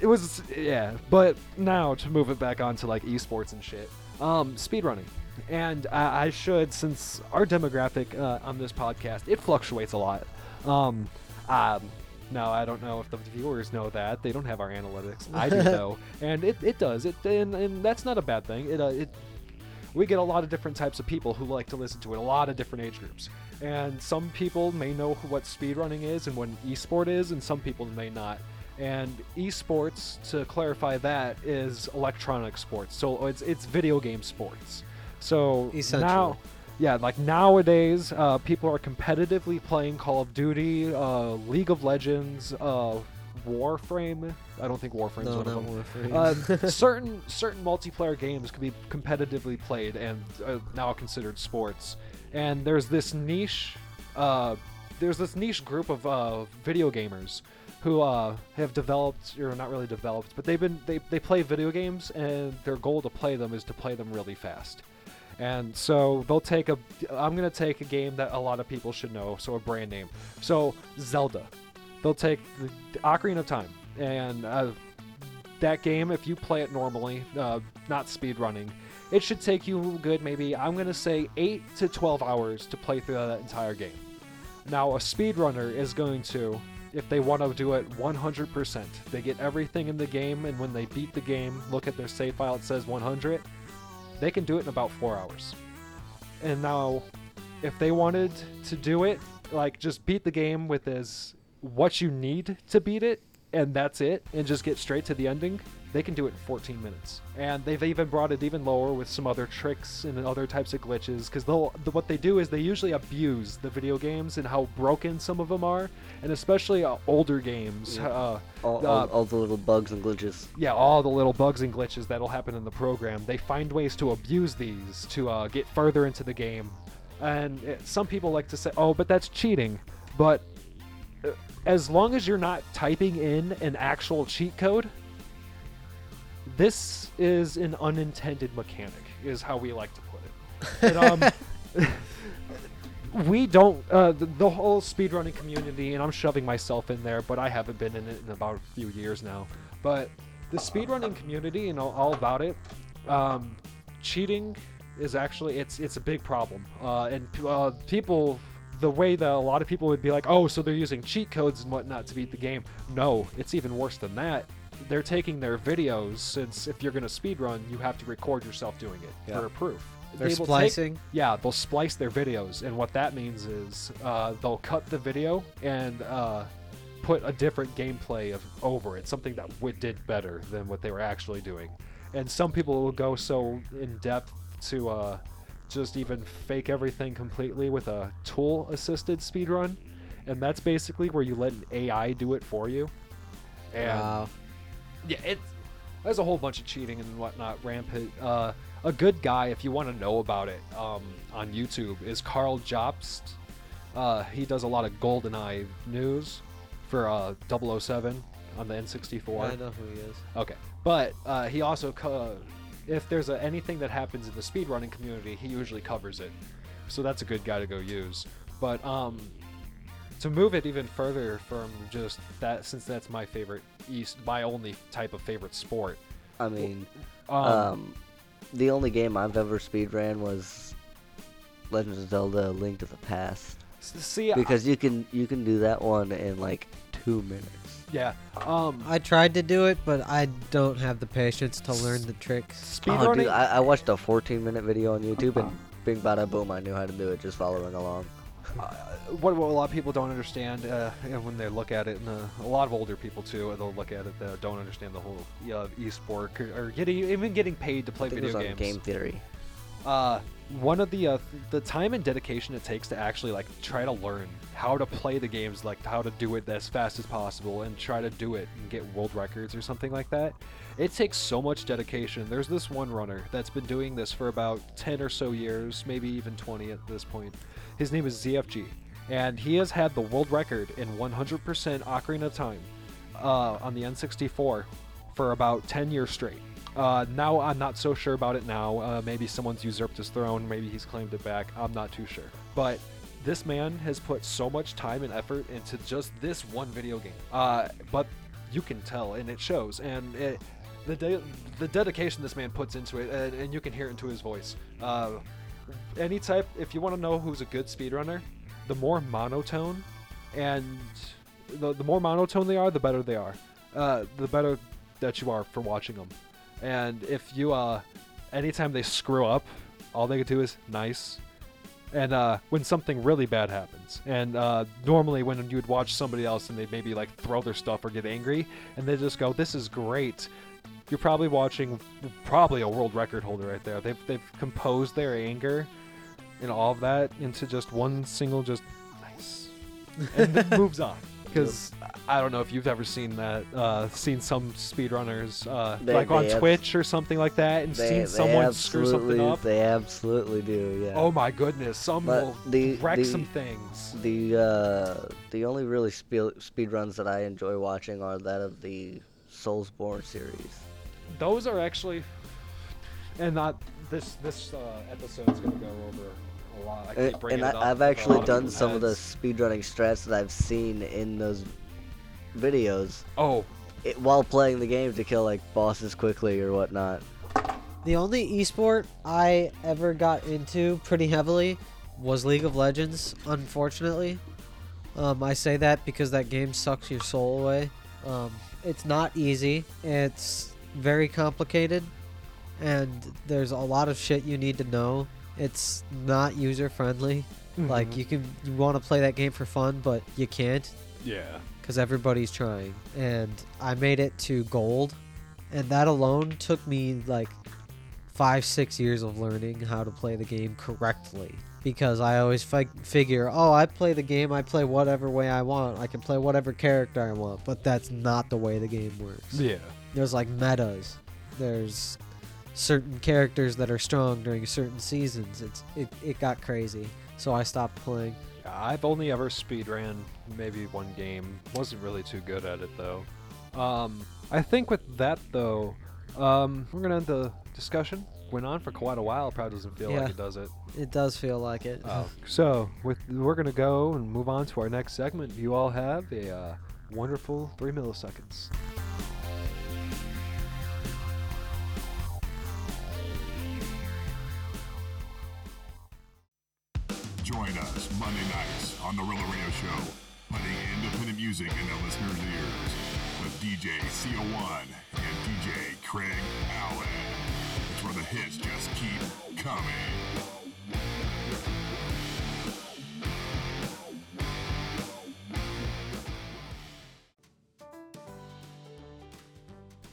It was, yeah. But now to move it back onto like esports and shit. Um, speedrunning. And I, I should, since our demographic uh, on this podcast, it fluctuates a lot. Um, um, now I don't know if the viewers know that they don't have our analytics. I do though, and it, it does. It and, and that's not a bad thing. It uh, it we get a lot of different types of people who like to listen to it. A lot of different age groups, and some people may know what speedrunning is and what an esport is, and some people may not. And esports, to clarify that, is electronic sports. So it's it's video game sports. So now, yeah, like nowadays, uh, people are competitively playing Call of Duty, uh, League of Legends, uh, Warframe. I don't think Warframe's No, one of not them. Warframe. Uh, certain certain multiplayer games can be competitively played and uh, now considered sports. And there's this niche, uh, there's this niche group of uh, video gamers who uh, have developed, or not really developed, but they've been they, they play video games and their goal to play them is to play them really fast. And so they'll take a. I'm gonna take a game that a lot of people should know, so a brand name. So Zelda, they'll take the Ocarina of Time, and uh, that game, if you play it normally, uh, not speed running, it should take you good maybe I'm gonna say eight to 12 hours to play through that entire game. Now a speedrunner is going to, if they want to do it 100%, they get everything in the game, and when they beat the game, look at their save file, it says 100. They can do it in about four hours. And now, if they wanted to do it, like just beat the game with as what you need to beat it, and that's it, and just get straight to the ending, they can do it in 14 minutes. And they've even brought it even lower with some other tricks and other types of glitches, because they'll the, what they do is they usually abuse the video games and how broken some of them are, and especially uh, older games. Yeah. Uh, All, uh, all, all the little bugs and glitches. yeah, all the little bugs and glitches that'll happen in the program. They find ways to abuse these to uh, get further into the game. And uh, some people like to say, "Oh, but that's cheating." But uh, as long as you're not typing in an actual cheat code, this is an unintended mechanic, is how we like to put it. And, um, we don't uh, the, the whole speedrunning community and i'm shoving myself in there but i haven't been in it in about a few years now. But the speedrunning community and all, all about it um, cheating is actually it's it's a big problem. Uh, and uh, people the way that a lot of people would be like oh so they're using cheat codes and whatnot to beat the game. No it's even worse than that they're taking their videos since if you're going to speedrun you have to record yourself doing it Yeah. for proof They're They will take- splicing. yeah, they'll splice their videos, and what that means is uh, they'll cut the video and uh, put a different gameplay of over it, something that w- did better than what they were actually doing. And some people will go so in depth to uh, just even fake everything completely with a tool-assisted speedrun, and that's basically where you let an AI do it for you. And Wow. Yeah, it's there's a whole bunch of cheating and whatnot rampant. Uh, a good guy, if you want to know about it, um, on YouTube is Karl Jobst. Uh, he does a lot of GoldenEye news for uh, 007 on the N64. I know who he is. Okay, but uh, he also co- if there's a, anything that happens in the speedrunning community, he usually covers it. So that's a good guy to go use. But um, to move it even further from just that, since that's my favorite East, my only type of favorite sport. I mean, Um, um, the only game I've ever speed ran was Legend of Zelda: Link to the Past s- see, I- because you can you can do that one in like two minutes. yeah, um, I tried to do it, but I don't have the patience to learn the tricks. Oh, speedrunning. dude, I, I watched a 14 minute video on YouTube and Bing Bada Boom, I knew how to do it just following along. Uh, what, what a lot of people don't understand uh, and when they look at it, and uh, a lot of older people too, they'll look at it that don't understand the whole uh, e-sport or, getting even getting paid to play I think it was video games. Game Theory. uh, one of the uh, the time and dedication it takes to actually like try to learn how to play the games, like how to do it as fast as possible, and try to do it and get world records or something like that. It takes so much dedication. There's this one runner that's been doing this for about 10 or so years, maybe even 20 at this point. His name is ZFG, and he has had the world record in 100% Ocarina Time uh, on the N64 for about 10 years straight. Uh, now I'm not so sure about it now. Uh, maybe someone's usurped his throne. Maybe he's claimed it back. I'm not too sure. But this man has put so much time and effort into just this one video game. Uh, but you can tell, and it shows. And it, the de- the dedication this man puts into it, and, and you can hear it into his voice. Uh, any type, if you want to know who's a good speedrunner, the more monotone and the, the more monotone they are, the better they are. Uh, the better that you are for watching them. And if you, uh, anytime they screw up, all they can do is nice. And uh, when something really bad happens, and uh, normally when you would watch somebody else and they maybe like throw their stuff or get angry, and they just go, "This is great," you're probably watching probably a world record holder right there. They've they've composed their anger and all of that into just one single just nice, and then moves on. Because I don't know if you've ever seen that, uh, seen some speedrunners uh, They- like on they abs- Twitch or something like that, and They, seen someone screw something up. They absolutely do. Yeah. Oh my goodness, some But will the- wreck the- some things. The uh, the only really spe- speed runs that I enjoy watching are that of the Soulsborne series. Those are actually, and not this this uh, episode is gonna go over a lot. I And, keep bringing and it up I, I've actually lot of done people's some of the heads. speedrunning strats that I've seen in those videos Oh, it, while playing the game to kill like bosses quickly or whatnot. The only esport I ever got into pretty heavily was League of Legends, unfortunately. Um, I say that because that game sucks your soul away. Um, it's not easy, it's very complicated, and there's a lot of shit you need to know. It's not user friendly. Like, Mhm. you can you want to play that game for fun, but you can't yeah. because everybody's trying. And I made it to gold, and that alone took me like five, six years of learning how to play the game correctly. Because I always fi- figure, oh, I play the game, I play whatever way I want, I can play whatever character I want, but that's not the way the game works. Yeah. There's like metas. There's certain characters that are strong during certain seasons. It's it, it got crazy. So I stopped playing. I've only ever speed ran maybe one game. Wasn't really too good at it though. Um, I think with that though, um, we're gonna end the discussion. Went on for quite a while. Probably doesn't feel Yeah. like it does it. It does feel like it. Uh, so with we're gonna go and move on to our next segment. You all have a uh, wonderful three milliseconds. Music in the listener's ears with DJ CO1 and DJ Craig Allen. It's where the hits just keep coming.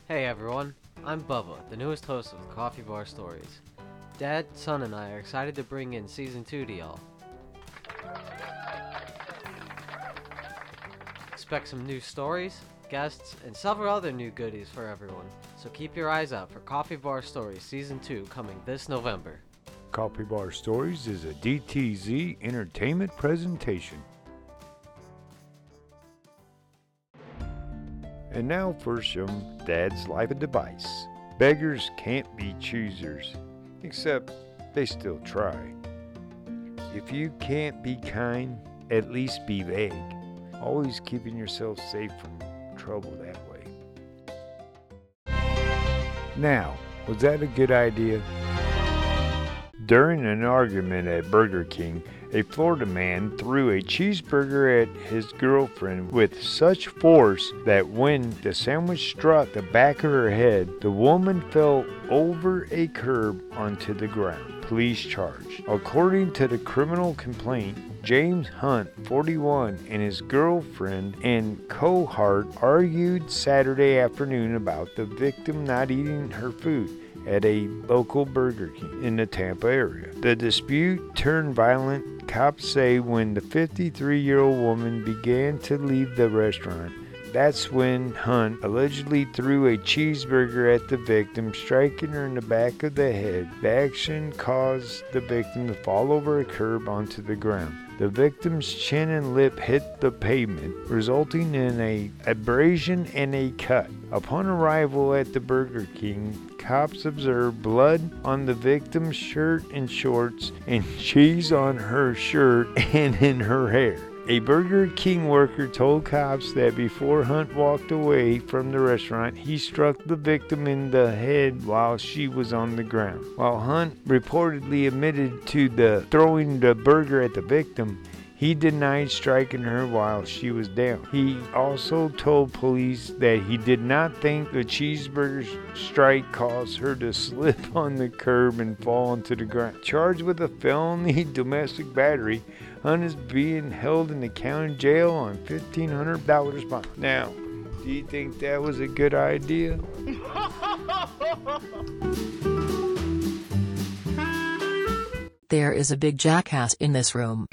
Hey everyone, I'm Bubba, the newest host of Coffee Bar Stories. Dad, son, and I are excited to bring in season 2 to y'all. Expect some new stories, guests, and several other new goodies for everyone. So keep your eyes out for Coffee Bar Stories season 2 coming this November. Coffee Bar Stories is a DTZ entertainment presentation. And now for some Dad's Life Advice. Beggars can't be choosers, except they still try. If you can't be kind, at least be vague, always keeping yourself safe from trouble that way. Now, was that a good idea? During an argument at Burger King, a Florida man threw a cheeseburger at his girlfriend with such force that when the sandwich struck the back of her head, the woman fell over a curb onto the ground. Police charged. According to the criminal complaint, James Hunt, 41, and his girlfriend and cohort argued Saturday afternoon about the victim not eating her food at a local Burger King in the Tampa area. The dispute turned violent, cops say, when the 53 year old woman began to leave the restaurant. That's when Hunt allegedly threw a cheeseburger at the victim, striking her in the back of the head. The action caused the victim to fall over a curb onto the ground. The victim's chin and lip hit the pavement, resulting in a abrasion and a cut. Upon arrival at the Burger King, cops observed blood on the victim's shirt and shorts and cheese on her shirt and in her hair. A Burger King worker told cops that before Hunt walked away from the restaurant, he struck the victim in the head while she was on the ground. While Hunt reportedly admitted to the throwing the burger at the victim, he denied striking her while she was down. He also told police that he did not think the cheeseburger strike caused her to slip on the curb and fall onto the ground. Charged with a felony domestic battery, Hunt is being held in the county jail on $1,500 bond. Now, do you think that was a good idea? There is a big jackass in this room.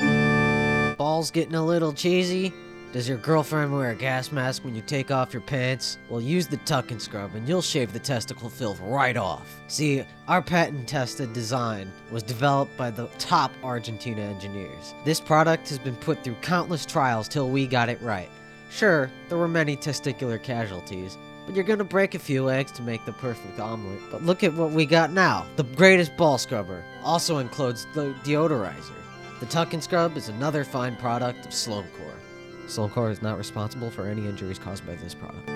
Balls getting a little cheesy? Does your girlfriend wear a gas mask when you take off your pants? Well, use the tuck and scrub and you'll shave the testicle filth right off. See, our patent tested design was developed by the top Argentina engineers. This product has been put through countless trials till we got it right. Sure, there were many testicular casualties, but you're gonna break a few eggs to make the perfect omelet. But look at what we got now the greatest ball scrubber. Also includes the deodorizer. The Tuck and Scrub is another fine product of Sloancore. Sloancore is not responsible for any injuries caused by this product.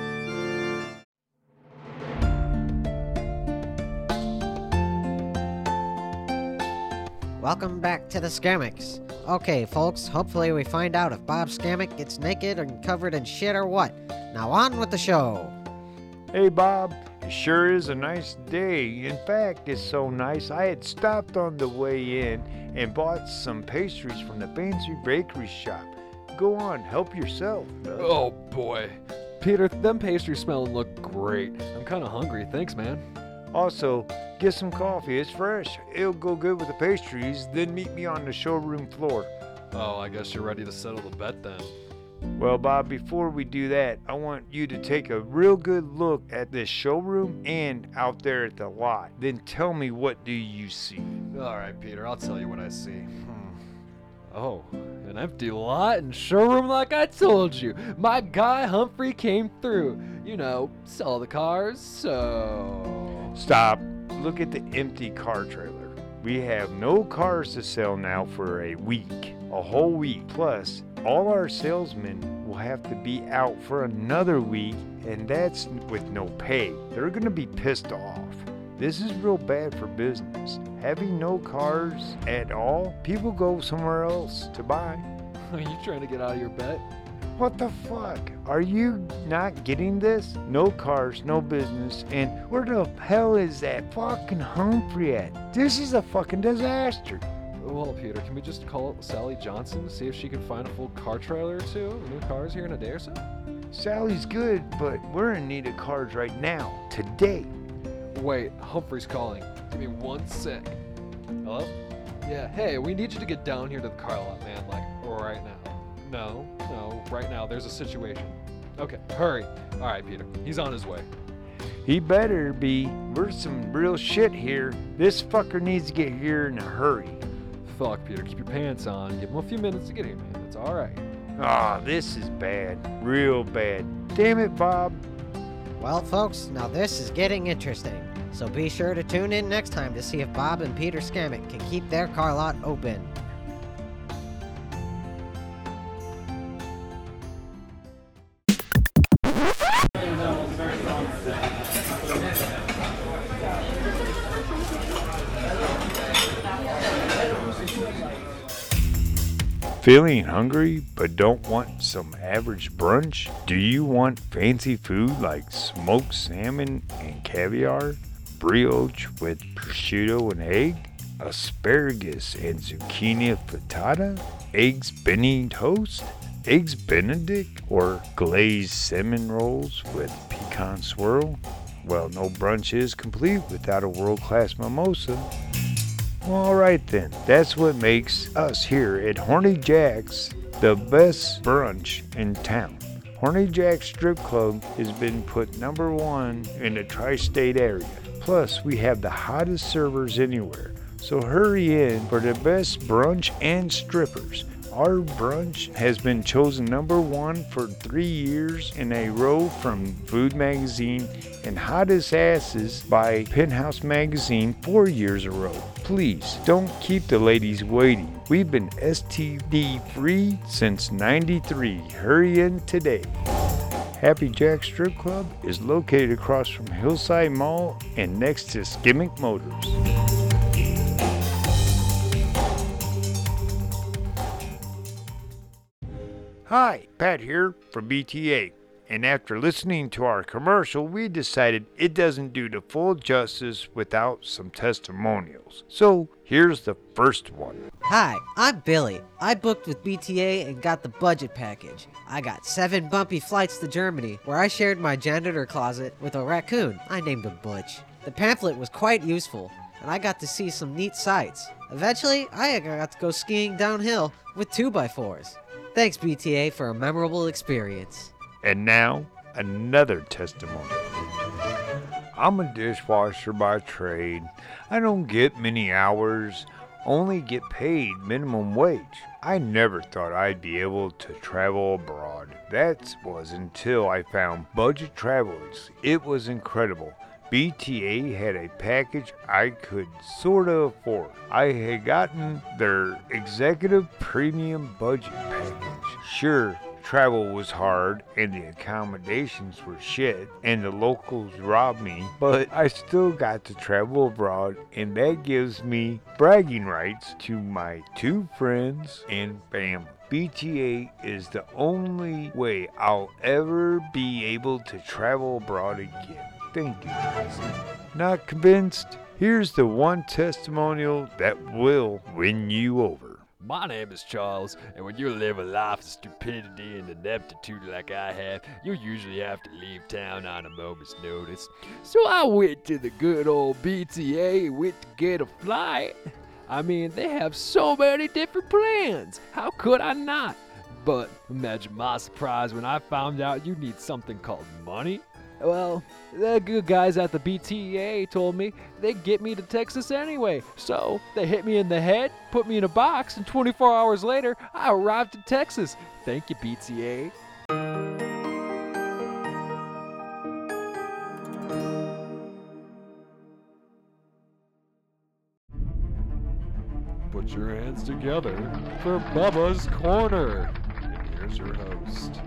Welcome back to the Scamics. Okay, folks, hopefully we find out if Bob Scamic gets naked and covered in shit or what. Now on with the show. Hey Bob, it sure is a nice day. In fact, it's so nice I had stopped on the way in and bought some pastries from the fancy bakery shop. Go on, help yourself. bud. Oh boy. Peter, them pastries smell and look great. I'm kind of hungry. Thanks, man. Also, get some coffee. It's fresh. It'll go good with the pastries. Then meet me on the showroom floor. Oh, I guess you're ready to settle the bet then. Well, Bob, before we do that, I want you to take a real good look at this showroom and out there at the lot. Then tell me what do you see? All right, Peter, I'll tell you what I see. Oh, an empty lot and showroom like I told you. My guy Humphrey came through. You know, sell the cars, so. Stop. Look at the empty car trailer. We have no cars to sell now for a week, a whole week. Plus, all our salesmen will have to be out for another week, and that's with no pay. They're going to be pissed off. This is real bad for business. Having no cars at all, people go somewhere else to buy. Are you trying to get out of your bet? What the fuck? Are you not getting this? No cars, no business, and where the hell is that fucking Humphrey at? This is a fucking disaster. Well, Peter, can we just call Sally Johnson to see if she can find a full car trailer or two, new cars here in a day or so? Sally's good, but we're in need of cars right now, today. Wait, Humphrey's calling. Give me one sec. Hello? Yeah, hey, we need you to get down here to the car lot, man, like, right now. No, no, right now, there's a situation. Okay, hurry. Alright, Peter, he's on his way. He better be. We're some real shit here. This fucker needs to get here in a hurry. Fuck, Peter, keep your pants on. Give him a few minutes to get here, man. It's alright. Ah, this is bad. Real bad. Damn it, Bob. Well, folks, now this is getting interesting. So be sure to tune in next time to see if Bob and Peter Scamick can keep their car lot open. Feeling hungry but don't want some average brunch? Do you want fancy food like smoked salmon and caviar, brioche with prosciutto and egg, asparagus and zucchini frittata, eggs benny toast, eggs benedict, or glazed cinnamon rolls with pecan swirl? Well, no brunch is complete without a world class mimosa. Alright then, that's what makes us here at Horny Jack's the best brunch in town. Horny Jack's Strip Club has been put number one in the tri state area. Plus, we have the hottest servers anywhere. So hurry in for the best brunch and strippers. Our brunch has been chosen number one for three years in a row from Food Magazine and Hottest Asses by Penthouse Magazine four years a row. Please don't keep the ladies waiting. We've been STD free since 93. Hurry in today. Happy Jack Strip Club is located across from Hillside Mall and next to Skimmick Motors. Hi, Pat here from BTA. And after listening to our commercial, we decided it doesn't do the full justice without some testimonials. So here's the first one. Hi, I'm Billy. I booked with BTA and got the budget package. I got seven bumpy flights to Germany, where I shared my janitor closet with a raccoon. I named him Butch. The pamphlet was quite useful, and I got to see some neat sights. Eventually, I got to go skiing downhill with 2x4s. Thanks, BTA, for a memorable experience. And now, another testimony. I'm a dishwasher by trade. I don't get many hours, only get paid minimum wage. I never thought I'd be able to travel abroad. That was until I found Budget Travels. It was incredible. BTA had a package I could sort of afford. I had gotten their executive premium budget package. Sure, travel was hard and the accommodations were shit and the locals robbed me, but I still got to travel abroad and that gives me bragging rights to my two friends and family. BTA is the only way I'll ever be able to travel abroad again. Thank you. Not convinced? Here's the one testimonial that will win you over. My name is Charles, and when you live a life of stupidity and ineptitude like I have, you usually have to leave town on a moment's notice. So I went to the good old BTA and went to get a flight. I mean, they have so many different plans. How could I not? But imagine my surprise when I found out you need something called money. Well, the good guys at the BTA told me they'd get me to Texas anyway. So they hit me in the head, put me in a box, and 24 hours later, I arrived in Texas. Thank you, BTA. Put your hands together for Bubba's Corner. And here's your host.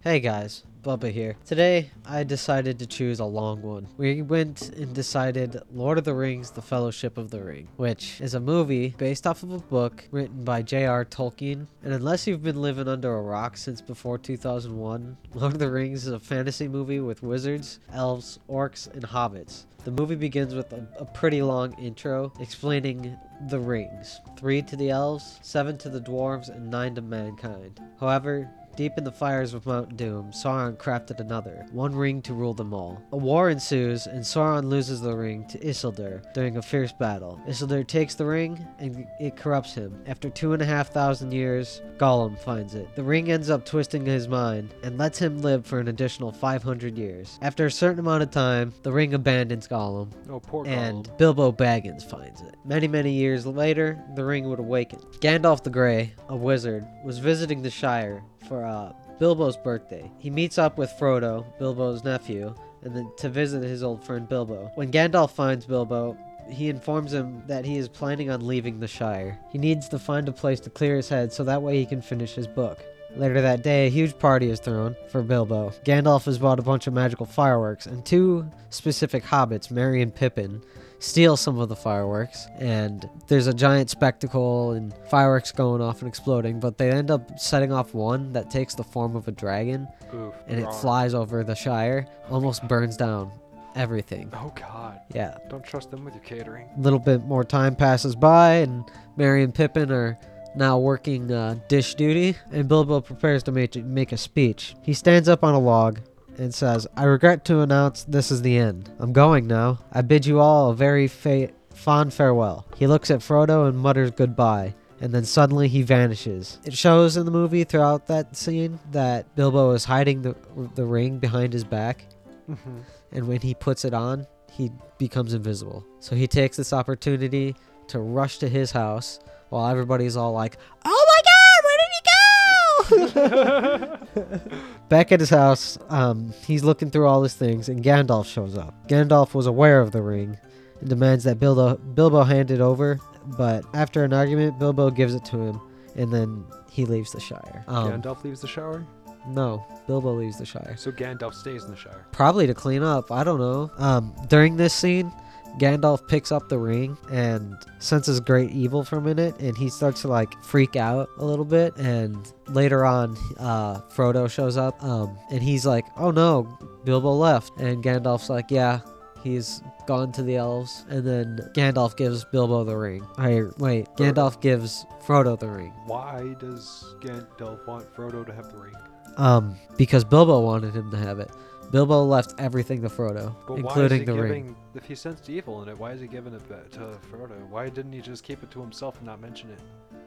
Hey guys, Bubba here. Today, I decided to choose a long one. We went and decided Lord of the Rings The Fellowship of the Ring, which is a movie based off of a book written by J.R. Tolkien. And unless you've been living under a rock since before 2001, Lord of the Rings is a fantasy movie with wizards, elves, orcs, and hobbits. The movie begins with a, a pretty long intro explaining the rings three to the elves, seven to the dwarves, and nine to mankind. However, Deep in the fires of Mount Doom, Sauron crafted another, one ring to rule them all. A war ensues, and Sauron loses the ring to Isildur during a fierce battle. Isildur takes the ring, and it corrupts him. After two and a half thousand years, Gollum finds it. The ring ends up twisting his mind, and lets him live for an additional 500 years. After a certain amount of time, the ring abandons Gollum, Oh, poor and Bilbo Baggins finds it. Many, many years later, the ring would awaken. Gandalf the Grey, a wizard, was visiting the Shire for uh, Bilbo's birthday. He meets up with Frodo, Bilbo's nephew, and then to visit his old friend Bilbo. When Gandalf finds Bilbo, he informs him that he is planning on leaving the Shire. He needs to find a place to clear his head so that way he can finish his book. Later that day, a huge party is thrown for Bilbo. Gandalf has bought a bunch of magical fireworks, and two specific hobbits, Merry and Pippin, steal some of the fireworks. And there's a giant spectacle and fireworks going off and exploding, but they end up setting off one that takes the form of a dragon, Oof, and it wrong. flies over the Shire, almost burns down everything. Oh God! Yeah. Don't trust them with your catering. A little bit more time passes by, and Merry and Pippin are now working uh, dish duty, and Bilbo prepares to make, make a speech. He stands up on a log and says, I regret to announce this is the end. I'm going now. I bid you all a very fa- fond farewell. He looks at Frodo and mutters goodbye. And then suddenly he vanishes. It shows in the movie throughout that scene that Bilbo is hiding the, the ring behind his back Mm-hmm. and when he puts it on, he becomes invisible. So he takes this opportunity to rush to his house while everybody's all like, "Oh my God, where did he go?" Back at his house, um, he's looking through all his things, and Gandalf shows up. Gandalf was aware of the ring and demands that Bilbo Bilbo hand it over, but after an argument, Bilbo gives it to him, and then he leaves the Shire. Um, Gandalf leaves the Shire. no, Bilbo leaves the Shire. so Gandalf stays in the Shire. Probably to clean up. I don't know. Um, during this scene, Gandalf picks up the ring and senses great evil from in it, and he starts to like freak out a little bit. And later on, uh, Frodo shows up, um, and he's like, "Oh no, Bilbo left." And Gandalf's like, "Yeah." He's gone to the elves, and then Gandalf gives Bilbo the ring. Hey, wait, Gandalf gives Frodo the ring. Why does Gandalf want Frodo to have the ring? Um, because Bilbo wanted him to have it. Bilbo left everything to Frodo, But including why is he the giving, ring. If he sensed evil in it, why is he giving it back to Frodo? Why didn't he just keep it to himself and not mention it?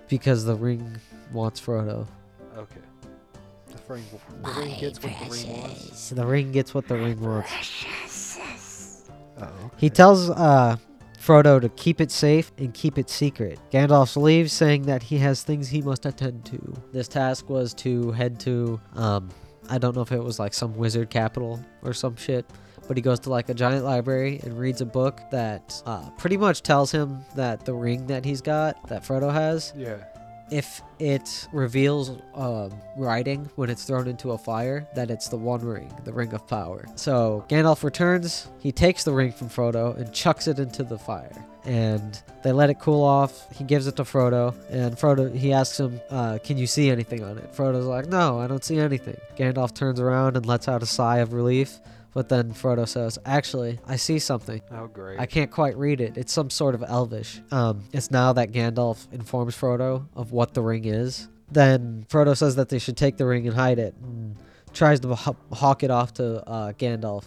Because the ring wants Frodo. Okay. The ring, the ring gets what the ring wants. The ring gets what the ring wants. Oh, He tells uh, Frodo to keep it safe and keep it secret. Gandalf leaves, saying that he has things he must attend to. This task was to head to, um, I don't know if it was like some wizard capital or some shit, but he goes to like a giant library and reads a book that uh, pretty much tells him that the ring that he's got, that Frodo has, Yeah. If it reveals um, writing when it's thrown into a fire, that it's the One Ring, the Ring of Power. So Gandalf returns, he takes the ring from Frodo and chucks it into the fire. And they let it cool off. He gives it to Frodo, and Frodo he asks him, uh, "Can you see anything on it?" Frodo's like, "No, I don't see anything." Gandalf turns around and lets out a sigh of relief, but then Frodo says, "Actually, I see something." Oh, great. I can't quite read it. It's some sort of elvish. Um, it's now that Gandalf informs Frodo of what the ring is. Then Frodo says that they should take the ring and hide it, and tries to h- hawk it off to uh, Gandalf.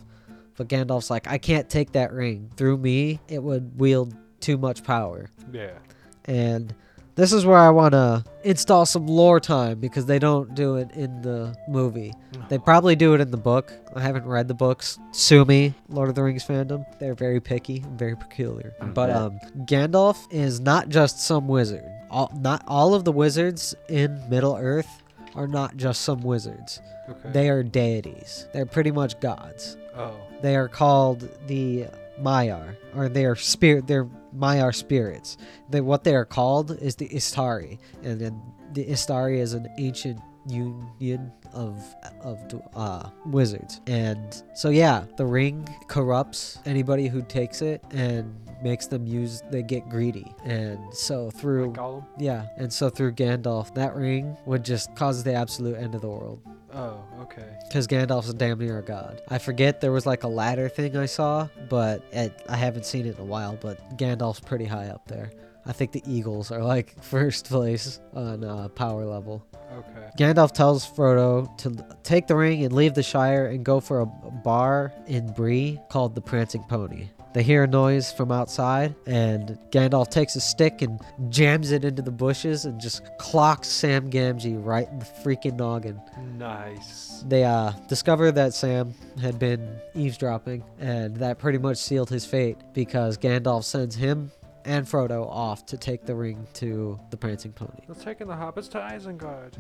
But Gandalf's like, I can't take that ring. Through me, it would wield too much power. Yeah. And this is where I want to install some lore time because they don't do it in the movie. They probably do it in the book. I haven't read the books. Sue me, Lord of the Rings fandom. They're very picky, and very peculiar. But um, Gandalf is not just some wizard. All, not all of the wizards in Middle Earth are not just some wizards. Okay. They are deities. They're pretty much gods. oh. They are called the Maiar, or they are spirit. They're Maiar spirits. They what they are called is the Istari, and then the Istari is an ancient union of of uh, wizards. And so yeah, the ring corrupts anybody who takes it and makes them use. They get greedy, and so through Like yeah, and so through Gandalf, that ring would just cause the absolute end of the world. Oh, okay. Because Gandalf's a damn near a god. I forget there was like a ladder thing I saw, but it, I haven't seen it in a while. But Gandalf's pretty high up there. I think the Eagles are like first place on uh, power level. Okay. Gandalf tells Frodo to take the ring and leave the Shire and go for a bar in Bree called the Prancing Pony. They hear a noise from outside, and Gandalf takes a stick and jams it into the bushes and just clocks Sam Gamgee right in the freaking noggin. Nice. They uh, discover that Sam had been eavesdropping, and that pretty much sealed his fate because Gandalf sends him and Frodo off to take the ring to the Prancing Pony. Take in the hobbits to Isengard.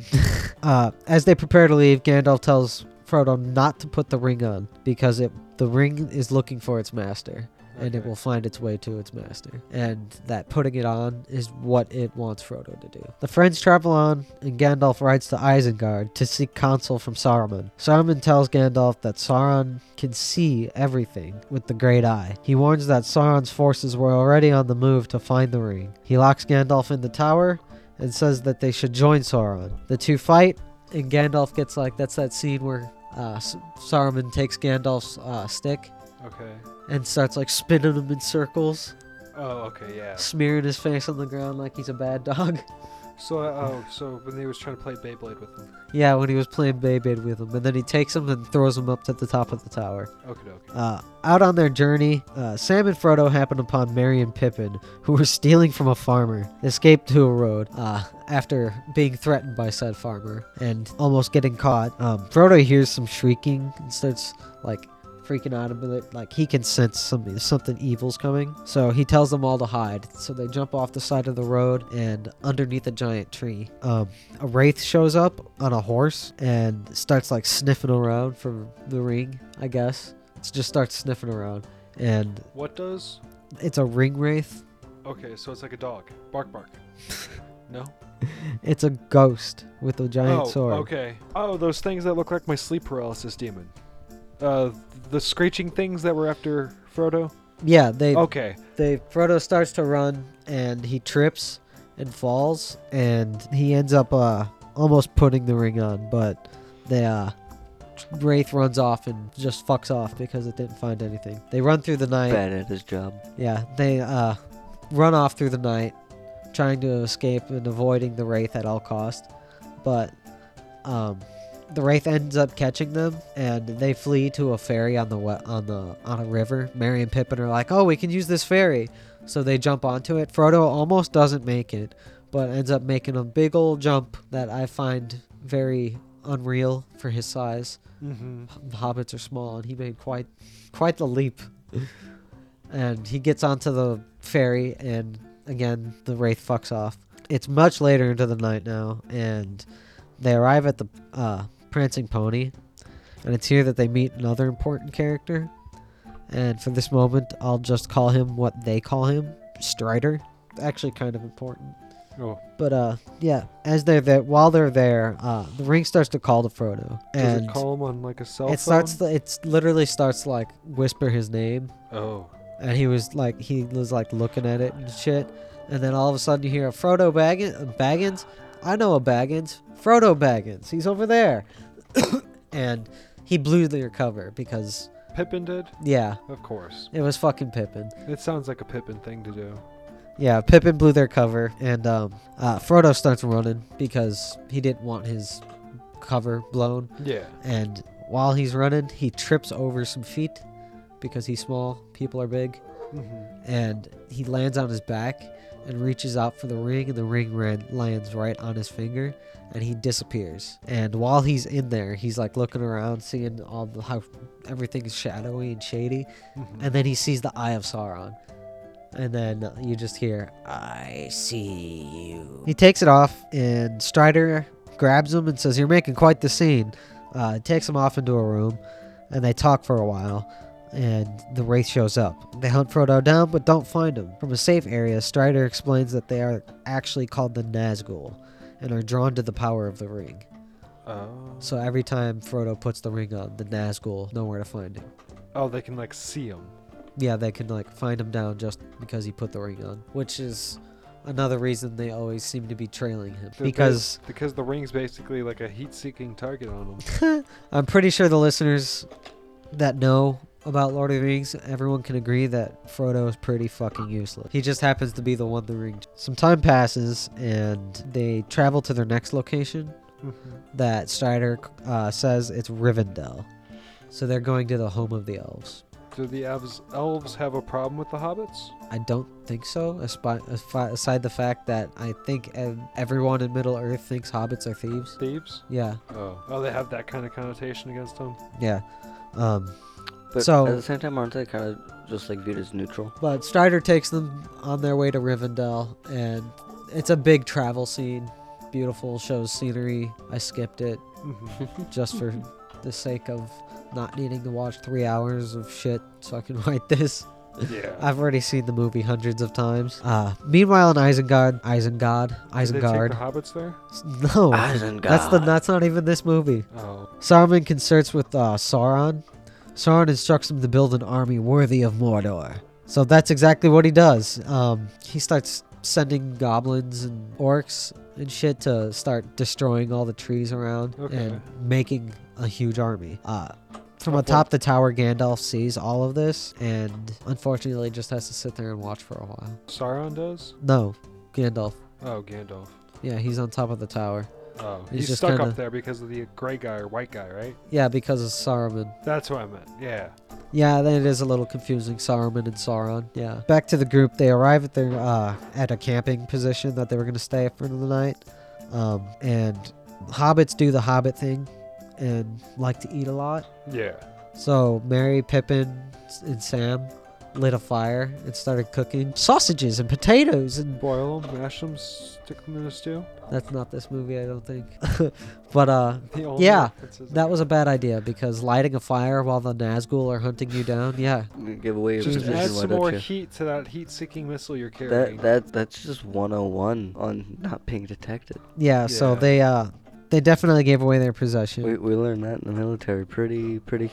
Uh, as they prepare to leave, Gandalf tells Frodo not to put the ring on because it the ring is looking for its master. And it will find its way to its master. And that putting it on is what it wants Frodo to do. The friends travel on, and Gandalf rides to Isengard to seek counsel from Saruman. Saruman tells Gandalf that Sauron can see everything with the Great Eye. He warns that Sauron's forces were already on the move to find the ring. He locks Gandalf in the tower and says that they should join Sauron. The two fight, and Gandalf gets like that's that scene where uh, Saruman takes Gandalf's uh, stick Okay. And starts like spinning him in circles, Oh, okay, yeah. smearing his face on the ground like he's a bad dog. So, uh, oh, so when he was trying to play Beyblade with him. yeah, when he was playing Beyblade with him, and then he takes him and throws him up to the top of the tower. Okay, okay. Uh, out on their journey, uh, Sam and Frodo happen upon Merry and Pippin, who were stealing from a farmer, escaped to a road uh, after being threatened by said farmer and almost getting caught. Um, Frodo hears some shrieking and starts like freaking out a bit, like he can sense something something evil's coming. So he tells them all to hide. So they jump off the side of the road and underneath a giant tree. Um, a wraith shows up on a horse and starts like sniffing around from the ring, I guess. It just starts sniffing around, and What does? it's a ring wraith. Okay, so it's like a dog. Bark, bark. no? It's a ghost with a giant oh, sword. okay. Oh, those things that look like my sleep paralysis demon. Uh, the screeching things that were after Frodo? Yeah, they Okay. they Frodo starts to run and he trips and falls and he ends up uh almost putting the ring on, but the uh Wraith runs off and just fucks off because it didn't find anything. They run through the night. Bad at his job. Yeah, they uh run off through the night trying to escape and avoiding the wraith at all cost. But um the wraith ends up catching them and they flee to a ferry on the on the on a river. Merry and Pippin are like, "Oh, we can use this ferry." So they jump onto it. Frodo almost doesn't make it, but ends up making a big old jump that I find very unreal for his size. Mm-hmm. Hobbits are small, and he made quite quite the leap. and he gets onto the ferry, and again the wraith fucks off. It's much later into the night now, and they arrive at the uh, prancing pony, and it's here that they meet another important character. And for this moment, I'll just call him what they call him, Strider. Actually, kind of important. Oh, But uh, yeah, as they're there, while they're there, uh, the ring starts to call to Frodo, does and it call him on like a cell it starts phone? to, it's literally starts to like whisper his name oh. and he was like he was like looking at it and shit and then all of a sudden you hear a frodo Baggins, baggins i know a baggins frodo baggins he's over there and he blew their cover because Pippin did? yeah Of course. it was fucking pippin It sounds like a Pippin thing to do. yeah pippin blew their cover and um uh, frodo starts running because he didn't want his cover blown Yeah. and while he's running he trips over some feet because he's small people are big Mm-hmm. and he lands on his back and reaches out for the ring and the ring lands right on his finger and he disappears. And while he's in there he's like looking around seeing all the how everything's shadowy and shady Mm-hmm. and then he sees the eye of sauron. And then you just hear i see you. He takes it off and strider grabs him and says you're making quite the scene. Uh, takes him off into a room and they talk for a while and the wraith shows up. They hunt Frodo down but don't find him. From a safe area, Strider explains that they are actually called the Nazgul and are drawn to the power of the ring. Oh. So every time Frodo puts the ring on, the Nazgul know where to find him. Oh, they can like see him. Yeah, they can like find him down just because he put the ring on, which is another reason they always seem to be trailing him They're because Because the ring's basically like a heat-seeking target on him. I'm pretty sure the listeners that know about Lord of the Rings, everyone can agree that Frodo is pretty fucking useless. He just happens to be the one the ring. Some time passes and they travel to their next location Mm-hmm. that Strider uh, says it's Rivendell. So they're going to the home of the elves. Do the elves, elves have a problem with the hobbits? I don't think so, aside the fact that I think everyone in Middle Earth thinks hobbits are thieves. Thieves? Yeah, Oh. Oh, they have that kind of connotation against them? yeah. Um, But So- at the same time, aren't they kind of just like viewed as neutral? But Strider takes them on their way to Rivendell, and it's a big travel scene. Beautiful, shows scenery. I skipped it Mm-hmm. just for the sake of not needing to watch three hours of shit so I can write this. yeah. I've already seen the movie hundreds of times. Uh, meanwhile, in Isengard, Isengard, Did they take the Isengard. hobbits there? No, Isengard. that's the that's not even this movie. Oh. Saruman concerts with uh, Sauron. Sauron instructs him to build an army worthy of Mordor. So that's exactly what he does. Um, he starts sending goblins and orcs and shit to start destroying all the trees around Okay. and making a huge army. Uh, from Of atop the tower, Gandalf sees all of this and unfortunately just has to sit there and watch for a while. Sauron does? No, Gandalf. Oh, Gandalf. Yeah, he's on top of the tower. Oh, He's he's, stuck kinda- up there because of the gray guy or white guy, right? Yeah, because of Saruman. That's what I meant. Yeah. Yeah, then it is a little confusing. Saruman and Sauron. Yeah. Back to the group. They arrive at their uh, at a camping position that they were gonna stay for the night, um, and hobbits do the hobbit thing, and like to eat a lot. Yeah. So Merry, Pippin, and Sam lit a fire and started cooking sausages and potatoes and Boil them, mash them, stick them in a stew. that's not this movie I don't think. but uh Yeah, that was a bad idea because lighting a fire while the Nazgul are hunting you down, yeah. Give away your Just position, add some more you? heat to that heat-seeking missile you're carrying. That that that's just 101 on not being detected. Yeah, so they uh they definitely gave away their possession. We we learned that in the military pretty pretty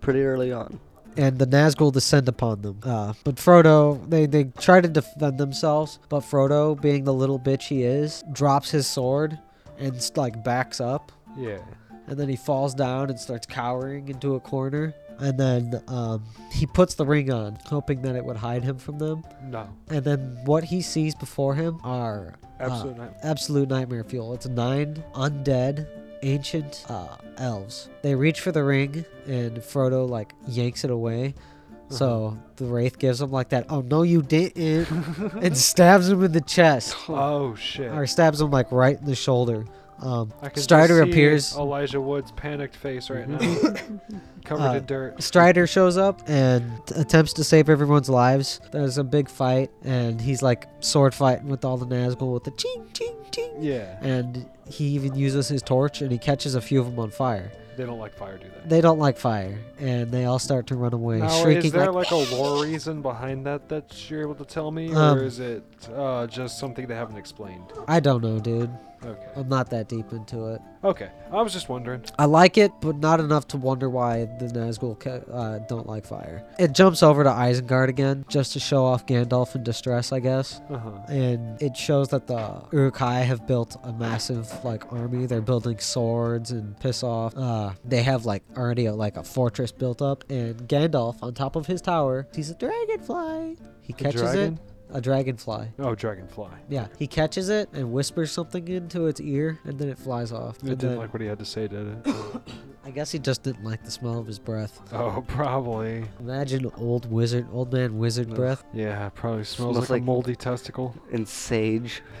pretty early on. And the Nazgul descend upon them. Uh, but Frodo, they, they try to defend themselves, but Frodo, being the little bitch he is, drops his sword and like backs up, yeah. and then he falls down and starts cowering into a corner. And then um, he puts the ring on, hoping that it would hide him from them. No. And then what he sees before him are Absolute uh, night. absolute nightmare fuel. It's nine undead ancient uh, elves. They reach for the ring, and Frodo like yanks it away. So the wraith gives him like that. Oh no, you didn't, and stabs him in the chest, Oh shit. or stabs him like right in the shoulder. Um, Strider appears. Elijah Wood's panicked face right now, covered Uh, in dirt. Strider shows up and attempts to save everyone's lives. There's a big fight, and he's like sword fighting with all the Nazgul with the ching ching ching. Yeah. And he even uses his torch, and he catches a few of them on fire. They don't like fire, do they? They don't like fire, and they all start to run away, Now, shrieking is there like, like, a lore reason behind that that you're able to tell me, Um, or is it uh, just something they haven't explained? I don't know, dude. Okay. I'm not that deep into it. Okay. I was just wondering. I like it, but not enough to wonder why the Nazgul uh, don't like fire. It jumps over to Isengard again, just to show off Gandalf in distress, I guess. Uh huh. And it shows that the Uruk-hai have built a massive like army. They're building swords and piss off. Uh, they have like already a, like a fortress built up. And Gandalf on top of his tower, sees a dragonfly. He catches it. A dragonfly. Oh, dragonfly. Yeah, he catches it and whispers something into its ear, and then it flies off. It And didn't then- like what he had to say, did it? I guess he just didn't like the smell of his breath. oh, probably. Imagine old wizard, old man wizard Ugh. breath. Yeah, probably smells, Smells like, like- a moldy testicle. And sage.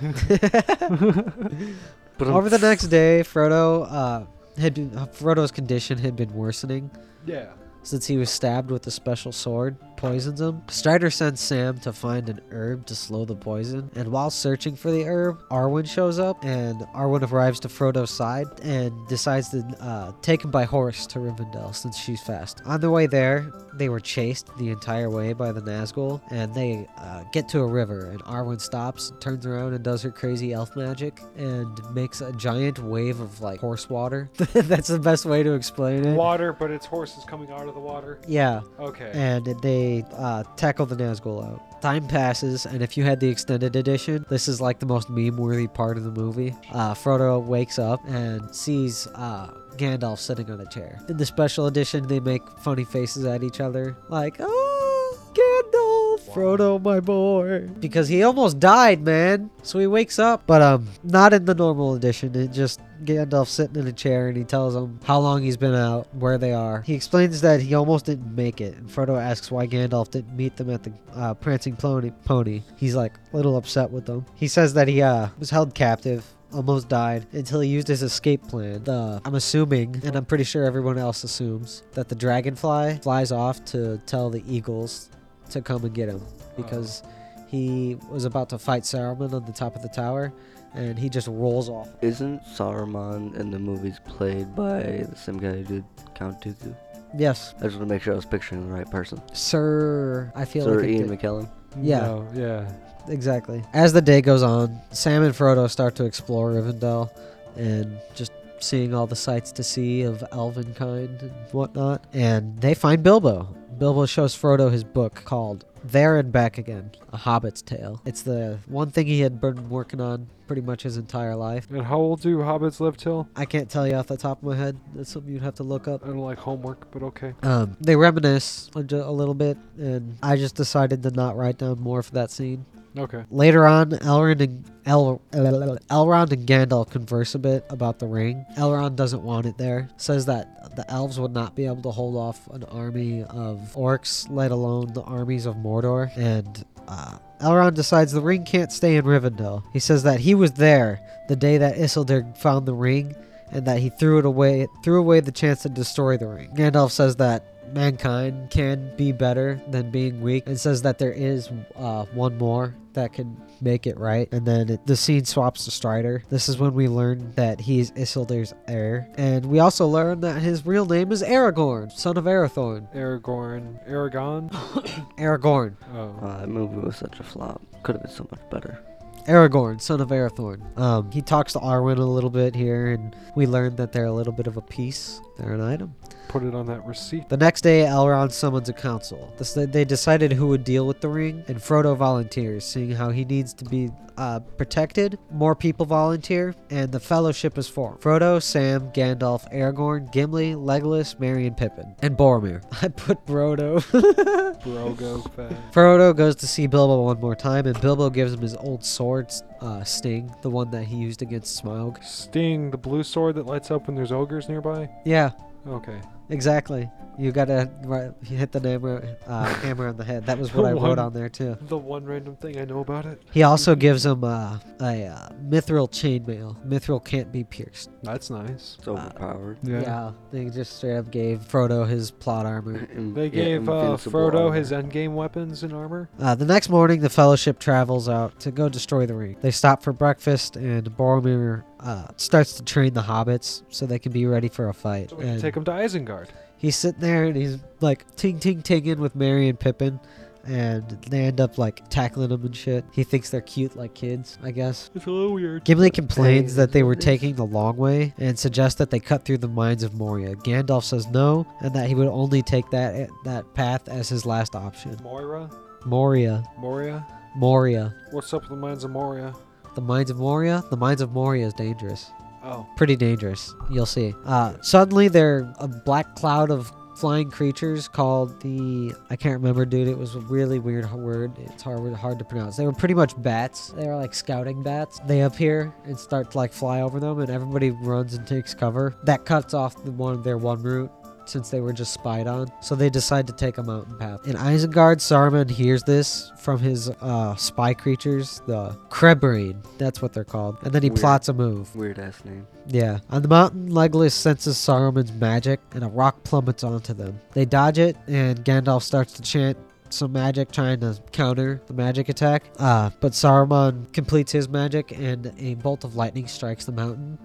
But Over the next day, Frodo uh, had been, uh, Frodo's condition had been worsening Yeah. since he was stabbed with a special sword, poisons him. Strider sends Sam to find an herb to slow the poison, and while searching for the herb, Arwen shows up, and Arwen arrives to Frodo's side and decides to uh, take him by horse to Rivendell since she's fast. On the way there, they were chased the entire way by the Nazgul, and they uh, get to a river, and Arwen stops, turns around, and does her crazy elf magic, and makes a giant wave of like horse water. That's the best way to explain it. Water, but its horses coming out of the water. Yeah, Okay. and they uh, tackle the Nazgul out. Time passes, and if you had the extended edition, this is like the most meme-worthy part of the movie. Uh, Frodo wakes up and sees uh, Gandalf sitting on a chair. In the special edition, they make funny faces at each other, like, "Oh, Gandalf, Frodo, my boy," because he almost died, man. So he wakes up, but um, not in the normal edition. It just Gandalf sitting in a chair and he tells him how long he's been out, where they are. He explains that he almost didn't make it, and Frodo asks why Gandalf didn't meet them at the uh, Prancing Pony. Pony. He's like a little upset with them. He says that he uh, was held captive. Almost died until he used his escape plan. The, I'm assuming, and I'm pretty sure everyone else assumes, that the dragonfly flies off to tell the eagles to come and get him because he was about to fight Saruman on the top of the tower, and he just rolls off. Isn't Saruman in the movies played by the same guy who did Count Dooku? Yes, I just want to make sure I was picturing the right person. Sir. I feel Sir like it Ian did- McKellen. Yeah. No, yeah. exactly. As the day goes on, Sam and Frodo start to explore Rivendell and just seeing all the sights to see of elven kind and whatnot. And they find Bilbo. Bilbo shows Frodo his book called There and Back Again, A Hobbit's Tale. It's the one thing he had been working on pretty much his entire life. And how old do hobbits live till? I can't tell you off the top of my head. That's something you'd have to look up. I don't like homework, but okay. Um, they reminisce a, a little bit, and I just decided to not write down more for that scene. Okay. Later on, Elrond and El- Elrond and Gandalf converse a bit about the ring. Elrond doesn't want it there. Says that the elves would not be able to hold off an army of orcs, let alone the armies of Mordor. And uh, Elrond decides the ring can't stay in Rivendell. He says that he was there the day that Isildur found the ring, and that he threw it away, threw away the chance to destroy the ring. Gandalf says that mankind can be better than being weak, and says that there is uh, one more that can make it right. And then it, the scene swaps to Strider. This is when we learn that he's Isildur's heir, and we also learn that his real name is Aragorn, son of Arathorn. Aragorn. Aragon? Aragorn. Oh. Uh, that movie was such a flop. Could have been so much better. Aragorn, son of Arathorn. Um, he talks to Arwen a little bit here, and we learn that they're a little bit of a piece. They're an item. Put it on that receipt. The next day, Elrond summons a council. This, they decided who would deal with the ring, and Frodo volunteers, seeing how he needs to be uh, protected. More people volunteer, and the Fellowship is formed. Frodo, Sam, Gandalf, Aragorn, Gimli, Legolas, Merry, and Pippin. And Boromir. I put Frodo. Brogo fast. Frodo goes to see Bilbo one more time, and Bilbo gives him his old sword, uh, Sting, the one that he used against Smaug. Sting, the blue sword that lights up when there's ogres nearby? Yeah, Okay. exactly. You gotta right, you hit the hammer, uh, hammer on the head. That was what I wrote One- on there too. The one random thing I know about it. He also gives him uh, a uh, mithril chainmail. Mithril can't be pierced. That's nice. It's overpowered. Yeah. they just straight up gave Frodo his plot armor. In- They yeah, gave uh, invincible Frodo armor. his endgame weapons and armor. Uh, the next morning, the Fellowship travels out to go destroy the ring. They stop for breakfast, and Boromir uh, starts to train the hobbits so they can be ready for a fight. So we can And take him to Isengard. He's sitting there and he's like ting ting tinging with Merry and Pippin. And they end up like tackling him and shit. He thinks they're cute like kids, I guess. It's a little weird. Gimli complains that they were taking the long way and suggests that they cut through the mines of Moria. Gandalf says no, and that he would only take that that path as his last option. Moira? Moria, Moria? Moria, What's up with the mines of Moria? the mines of Moria. The mines of Moria is dangerous, Oh. pretty dangerous. You'll see. Uh, suddenly, there a black cloud of flying creatures called the I can't remember, dude. It was a really weird word. It's hard hard to pronounce. They were pretty much bats. They were like scouting bats. They appear and start to like fly over them, and everybody runs and takes cover. That cuts off the one their one route. Since they were just spied on, so they decide to take a mountain path. In Isengard, Saruman hears this from his uh, spy creatures, the Krebrine. That's what they're called. And then he Weird. plots a move. Weird ass name. Yeah. On the mountain, Legolas senses Saruman's magic, and a rock plummets onto them. They dodge it, and Gandalf starts to chant some magic, trying to counter the magic attack. Uh, but Saruman completes his magic, and a bolt of lightning strikes the mountain,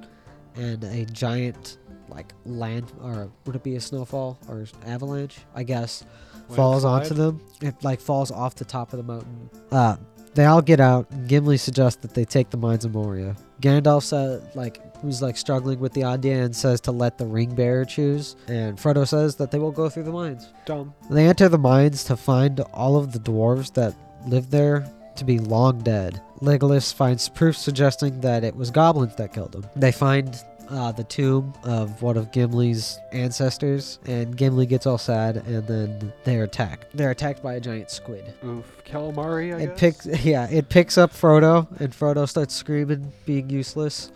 and a giant, like land, or would it be a snowfall or avalanche? I guess falls onto them. It like falls off the top of the mountain. Uh, they all get out. And Gimli suggests that they take the mines of Moria. Gandalf said, like, who's like struggling with the idea and says to let the ring bearer choose. And Frodo says that they will go through the mines. Dumb. They enter the mines to find all of the dwarves that lived there to be long dead. Legolas finds proof suggesting that it was goblins that killed them. They find uh, the tomb of one of Gimli's ancestors, and Gimli gets all sad, and then they're attacked. They're attacked by a giant squid. Oof. Calamari, I it guess? picks, yeah, it picks up Frodo, and Frodo starts screaming, being useless.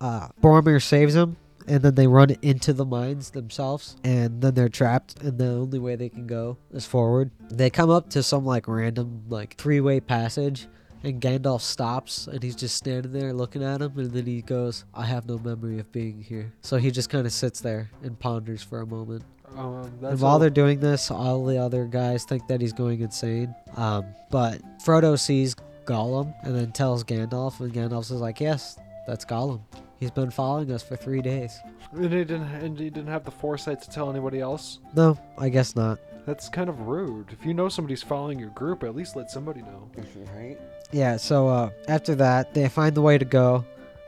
Uh, Boromir saves him, and then they run into the mines themselves, and then they're trapped, and the only way they can go is forward. They come up to some like random like three-way passage, and Gandalf stops, and he's just standing there looking at him, and then he goes, "I have no memory of being here." So he just kind of sits there and ponders for a moment. Um, that's And while all- they're doing this, all the other guys think that he's going insane. Um, but Frodo sees Gollum and then tells Gandalf, and Gandalf is like, "Yes, that's Gollum. He's been following us for three days." And he didn't. And he didn't have the foresight to tell anybody else. No, I guess not. That's kind of rude. If you know somebody's following your group, at least let somebody know. Right? Yeah. So uh, after that, they find the way to go,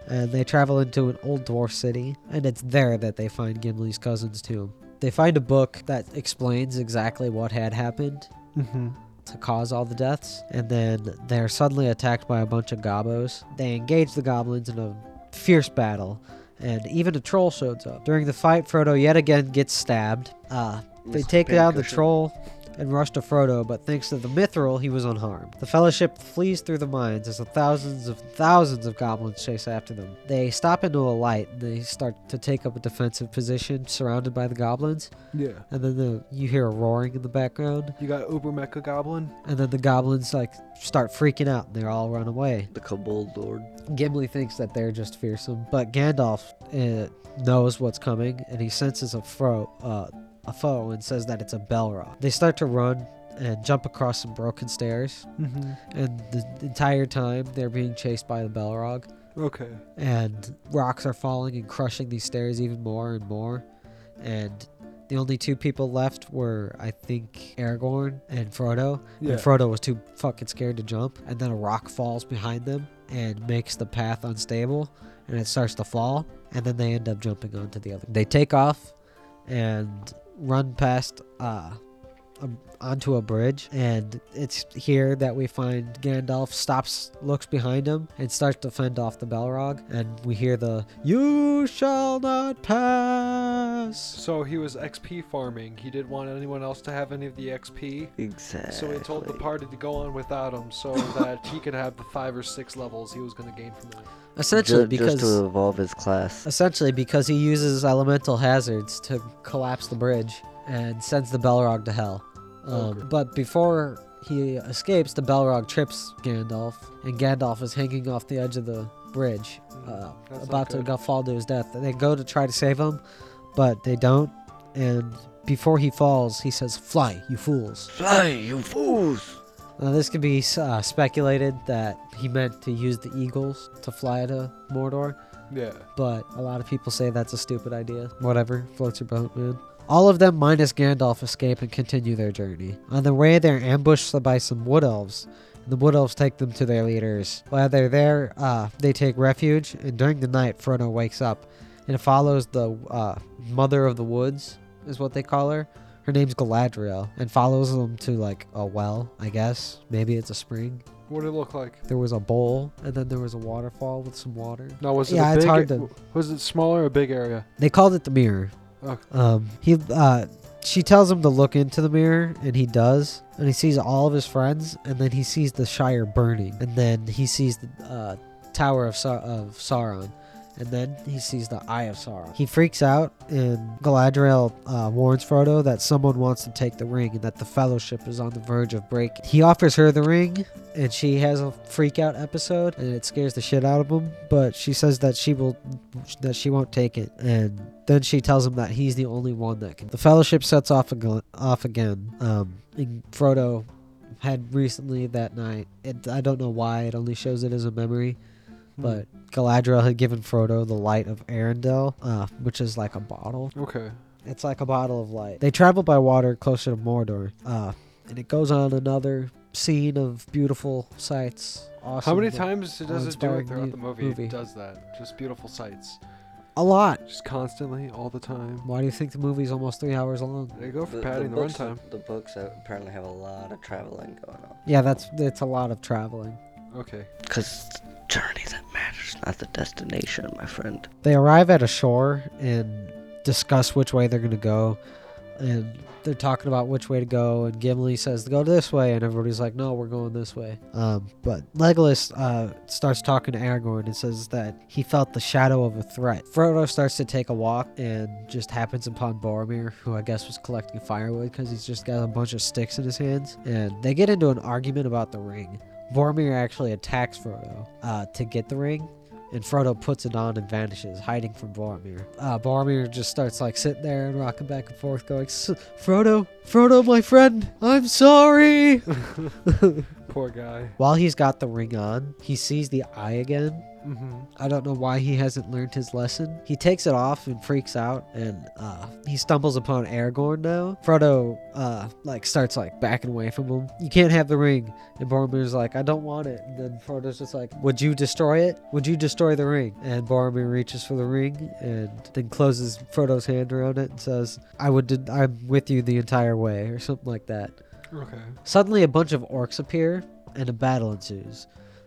and they travel into an old dwarf city, and it's there that they find Gimli's cousin's tomb. They find a book that explains exactly what had happened Mm-hmm. to cause all the deaths, and then they're suddenly attacked by a bunch of gobos. They engage the goblins in a fierce battle, and even a troll shows up. During the fight, Frodo yet again gets stabbed. Uh, they His take down the troll and rush to Frodo, but thanks to the mithril, he was unharmed. The Fellowship flees through the mines as the thousands of thousands of goblins chase after them. They stop into a light and they start to take up a defensive position surrounded by the goblins, Yeah. and then the, you hear a roaring in the background, You got Uber Mecha Goblin. and then the goblins like start freaking out and they all run away. The Kobold Lord. Gimli thinks that they're just fearsome, but Gandalf uh, knows what's coming, and he senses a foe, uh, a foe, and says that it's a Belrog. They start to run and jump across some broken stairs, Mm-hmm. and the entire time they're being chased by the Belrog, Okay. and rocks are falling and crushing these stairs even more and more, and. The only two people left were, I think, Aragorn and Frodo. Yeah. And Frodo was too fucking scared to jump. And then a rock falls behind them and makes the path unstable. And it starts to fall. And then they end up jumping onto the other. They take off and run past uh, a, onto a bridge. And it's here that we find Gandalf stops, looks behind him, and starts to fend off the Balrog. And we hear the "You shall not pass." So he was XP farming. He didn't want anyone else to have any of the XP. Exactly. So he told the party to go on without him so that he could have the five or six levels he was going to gain from it. Essentially, Ju- because just to evolve his class. Essentially, because he uses elemental hazards to collapse the bridge and sends the Belrog to hell. Um, Okay. But before he escapes, the Belrog trips Gandalf, and Gandalf is hanging off the edge of the bridge, uh, Mm, That's not about to go fall to his death. They go to try to save him, but they don't. And before he falls, he says, "Fly, you fools!" Fly, you fools! Now, this could be uh, speculated that he meant to use the eagles to fly to Mordor Yeah. but a lot of people say that's a stupid idea. Whatever, floats your boat, man. All of them minus Gandalf escape and continue their journey. On the way, they're ambushed by some wood elves. And the wood elves take them to their leaders. While they're there, uh, they take refuge, and during the night, Frodo wakes up and follows the uh, Mother of the Woods, is what they call her. Her name's Galadriel, and follows them to like a well, I guess. Maybe it's a spring. What did it look like? There was a bowl, and then there was a waterfall with some water. No, was it Yeah, a it's hard to- Was it smaller or a big area? They called it the mirror. Um, he uh, she tells him to look into the mirror, and he does, and he sees all of his friends, and then he sees the Shire burning, and then he sees the uh, Tower of Sa- of Sauron, and then he sees the Eye of Sauron. He freaks out, and Galadriel uh, warns Frodo that someone wants to take the ring, and that the Fellowship is on the verge of breaking. He offers her the ring, and she has a freak out episode, and it scares the shit out of him. But she says that she will, that she won't take it, and then she tells him that he's the only one that can. The Fellowship sets off again. Off again. Um, and Frodo had recently that night. It, I don't know why. It only shows it as a memory. But Galadriel had given Frodo the light of Eärendil, uh, which is like a bottle. Okay. It's like a bottle of light. They travel by water closer to Mordor, uh, and it goes on another scene of beautiful sights. Awesome. How many times does it do it throughout mu- the movie? movie. It does that. Just beautiful sights. A lot. Just constantly, all the time. Why do you think the movie's almost three hours long? They go for The, padding the, books, runtime. the books apparently have a lot of traveling going on. Yeah, that's it's a lot of traveling. Okay. Because journey that matters, not the destination, my friend. They arrive at a shore and discuss which way they're gonna go, and they're talking about which way to go. And Gimli says to go this way, and everybody's like, "No, we're going this way." Um, but Legolas uh, starts talking to Aragorn and says that he felt the shadow of a threat. Frodo starts to take a walk and just happens upon Boromir, who I guess was collecting firewood because he's just got a bunch of sticks in his hands. And they get into an argument about the ring. Boromir actually attacks Frodo uh, to get the ring, and Frodo puts it on and vanishes, hiding from Boromir. Uh, Boromir just starts like sitting there and rocking back and forth, going, "S- "Frodo, Frodo, my friend, I'm sorry." Poor guy. While he's got the ring on, he sees the eye again. Mm-hmm. I don't know why he hasn't learned his lesson. He takes it off and freaks out, and uh, he stumbles upon Aragorn now. Frodo, uh, like starts like backing away from him. You can't have the ring, and Boromir's like, I don't want it. And then Frodo's just like, Would you destroy it? Would you destroy the ring? And Boromir reaches for the ring and then closes Frodo's hand around it and says, I would. I'm with you the entire way, or something like that. Okay. Suddenly, a bunch of orcs appear, and a battle ensues.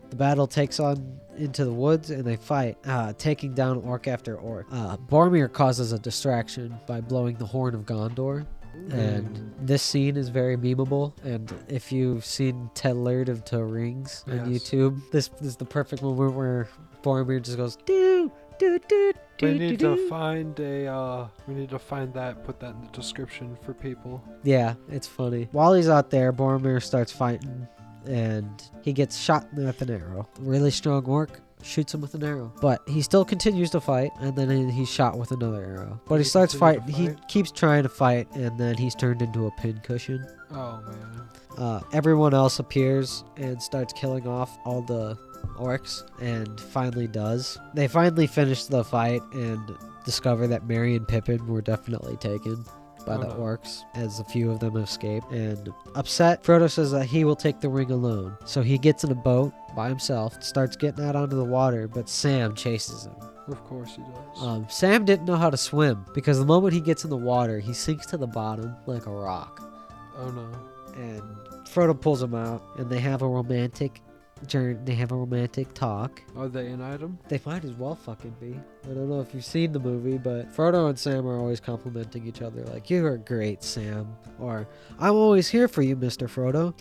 The battle takes on into the woods, and they fight, uh, taking down orc after orc. Uh, Boromir causes a distraction by blowing the horn of Gondor, and this scene is very memeable. And if you've seen Ted Laird of Two Rings on Yes. YouTube, this is the perfect moment where Boromir just goes do do do do We need do. to find a. Uh, we need to find that. Put that in the description for people. Yeah, it's funny. While he's out there, Boromir starts fighting, and he gets shot with an arrow. Really strong orc shoots him with an arrow, but he still continues to fight, and then he's shot with another arrow. But he He starts continue fighting. to He keeps trying to fight, and then he's turned into a pincushion. Oh man. Uh, everyone else appears and starts killing off all the orcs, and finally does. They finally finish the fight and discover that Merry and Pippin were definitely taken by Oh, the no. orcs, as a few of them escape. And upset, Frodo says that he will take the ring alone. So he gets in a boat by himself, starts getting out onto the water, but Sam chases him. Of course he does. Um, Sam didn't know how to swim because the moment he gets in the water, he sinks to the bottom like a rock oh no. and Frodo pulls him out, and they have a romantic journey. They have a romantic talk. Are they an item? They might as well fucking be. I don't know if you've seen the movie, but Frodo and Sam are always complimenting each other, like "You are great, Sam," or "I'm always here for you, Mister Frodo."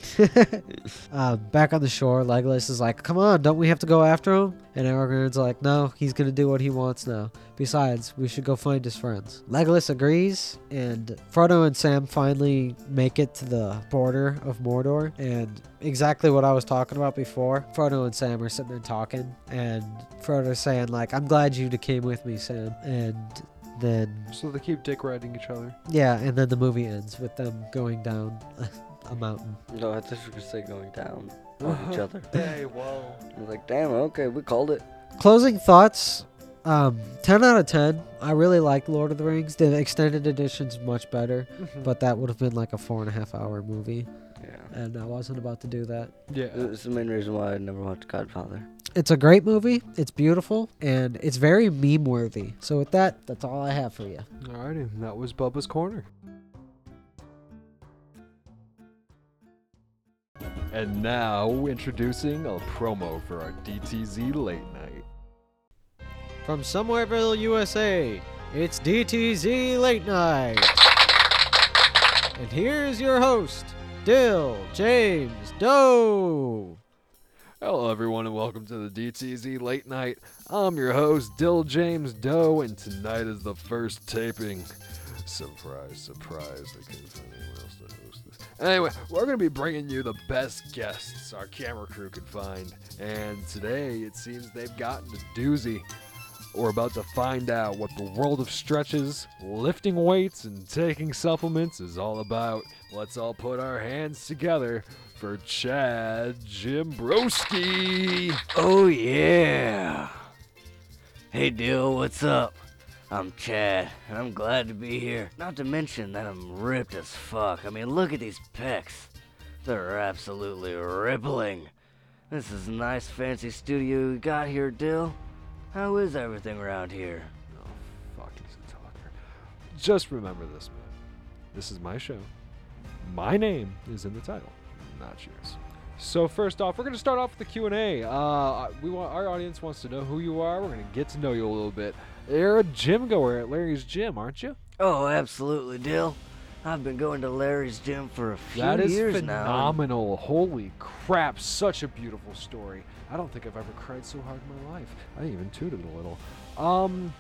um, back on the shore, Legolas is like, "Come on, don't we have to go after him?" And Aragorn's like, "No, he's gonna do what he wants now. Besides, we should go find his friends." Legolas agrees, and Frodo and Sam finally make it to the border of Mordor. And exactly what I was talking about before, Frodo and Sam are sitting there talking, and Frodo's saying like, "I'm glad you came with me, Sam." And then So they keep dick riding each other. yeah, and then the movie ends with them going down a mountain. No, I thought you were gonna say going down on each other. Hey, whoa. I was like, damn, okay, we called it. Closing thoughts. Um, 10 out of 10. I really like Lord of the Rings. The extended edition's much better, but that would have been like a four and a half hour movie, Yeah. and I wasn't about to do that. yeah. It's the main reason why I never watched Godfather. It's a great movie. It's beautiful, and it's very meme worthy. So, with that, that's all I have for you. Alrighty, that was Bubba's Corner. And now, introducing a promo for our DTZ late night. From Somewhereville, USA, it's DTZ Late Night. And here's your host, Dill James Doe. Hello, everyone, and welcome to the DTZ late night. I'm your host, Dill James Doe, and tonight is the first taping. Surprise, surprise, I couldn't Anyway, we're going to be bringing you the best guests our camera crew can find. And today, it seems they've gotten a doozy. We're about to find out what the world of stretches, lifting weights, and taking supplements is all about. Let's all put our hands together for Chad Jimbroski. Oh, yeah. Hey, Dill, what's up? I'm Chad, and I'm glad to be here. Not to mention that I'm ripped as fuck. I mean, look at these pecs. They're absolutely rippling. This is a nice, fancy studio you got here, Dill. How is everything around here? Oh, fuck, he's a talker. Just remember this, man. This is my show. My name is in the title, not yours. So first off, we're gonna start off with the Q and A. Uh, we want our audience wants to know who you are. We're gonna get to know you a little bit. You're a gym goer at Larry's Gym, aren't you? Oh, absolutely, Dill. I've been going to Larry's gym for a few That is years now. phenomenal. Holy crap, such a beautiful story. I don't think I've ever cried so hard in my life. I even tooted a little. Um,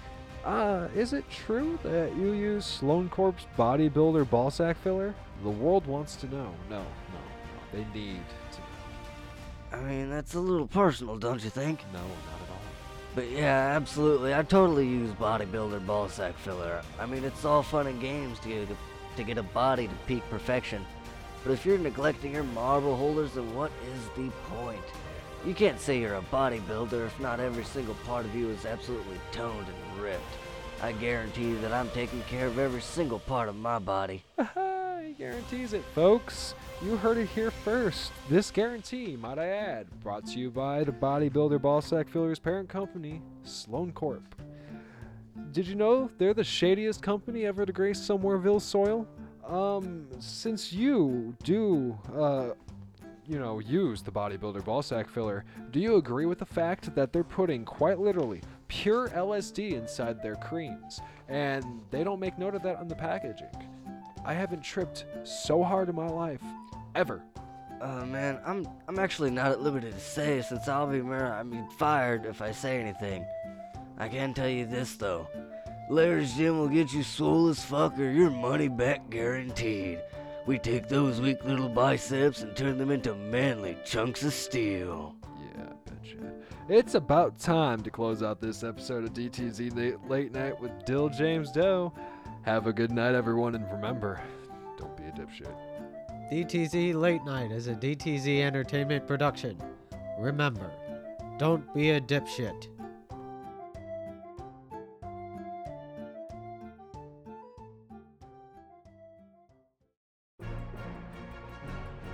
uh, is it true that you use Sloan Corp's bodybuilder ball sack filler? The world wants to know. No, no, no. They need to I mean, that's a little personal, don't you think? No, not at all. But yeah, absolutely. I totally use bodybuilder ball sack filler. I mean, it's all fun and games to get to get a body to peak perfection. But if you're neglecting your marble holders, then what is the point? You can't say you're a bodybuilder if not every single part of you is absolutely toned and ripped. I guarantee you that I'm taking care of every single part of my body. he guarantees it, folks. You heard it here first. This guarantee, might I add, brought to you by the bodybuilder ball sack fillers parent company, Sloan Corp. Did you know they're the shadiest company ever to grace Somewhereville soil? um, since you do, uh, you know, use the bodybuilder ballsack filler, do you agree with the fact that they're putting quite literally pure LSD inside their creams, and they don't make note of that on the packaging? I haven't tripped so hard in my life, ever. Uh, man, I'm I'm actually not at liberty to say since I'll be mer- I mean fired if I say anything. I can tell you this though, Larry's gym will get you swole as fuck or your money back guaranteed. We take those weak little biceps and turn them into manly chunks of steel. Yeah, I betcha. It's about time to close out this episode of DTZ Late, Late Night with Dill James Doe. Have a good night, everyone, and remember, don't be a dipshit. DTZ Late Night is a DTZ Entertainment production. Remember, don't be a dipshit.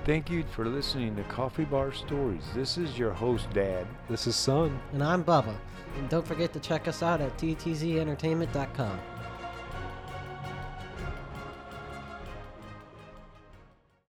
Thank you for listening to Coffee Bar Stories. This is your host, Dad. This is Son. And I'm Bubba. And don't forget to check us out at dtzentertainment.com.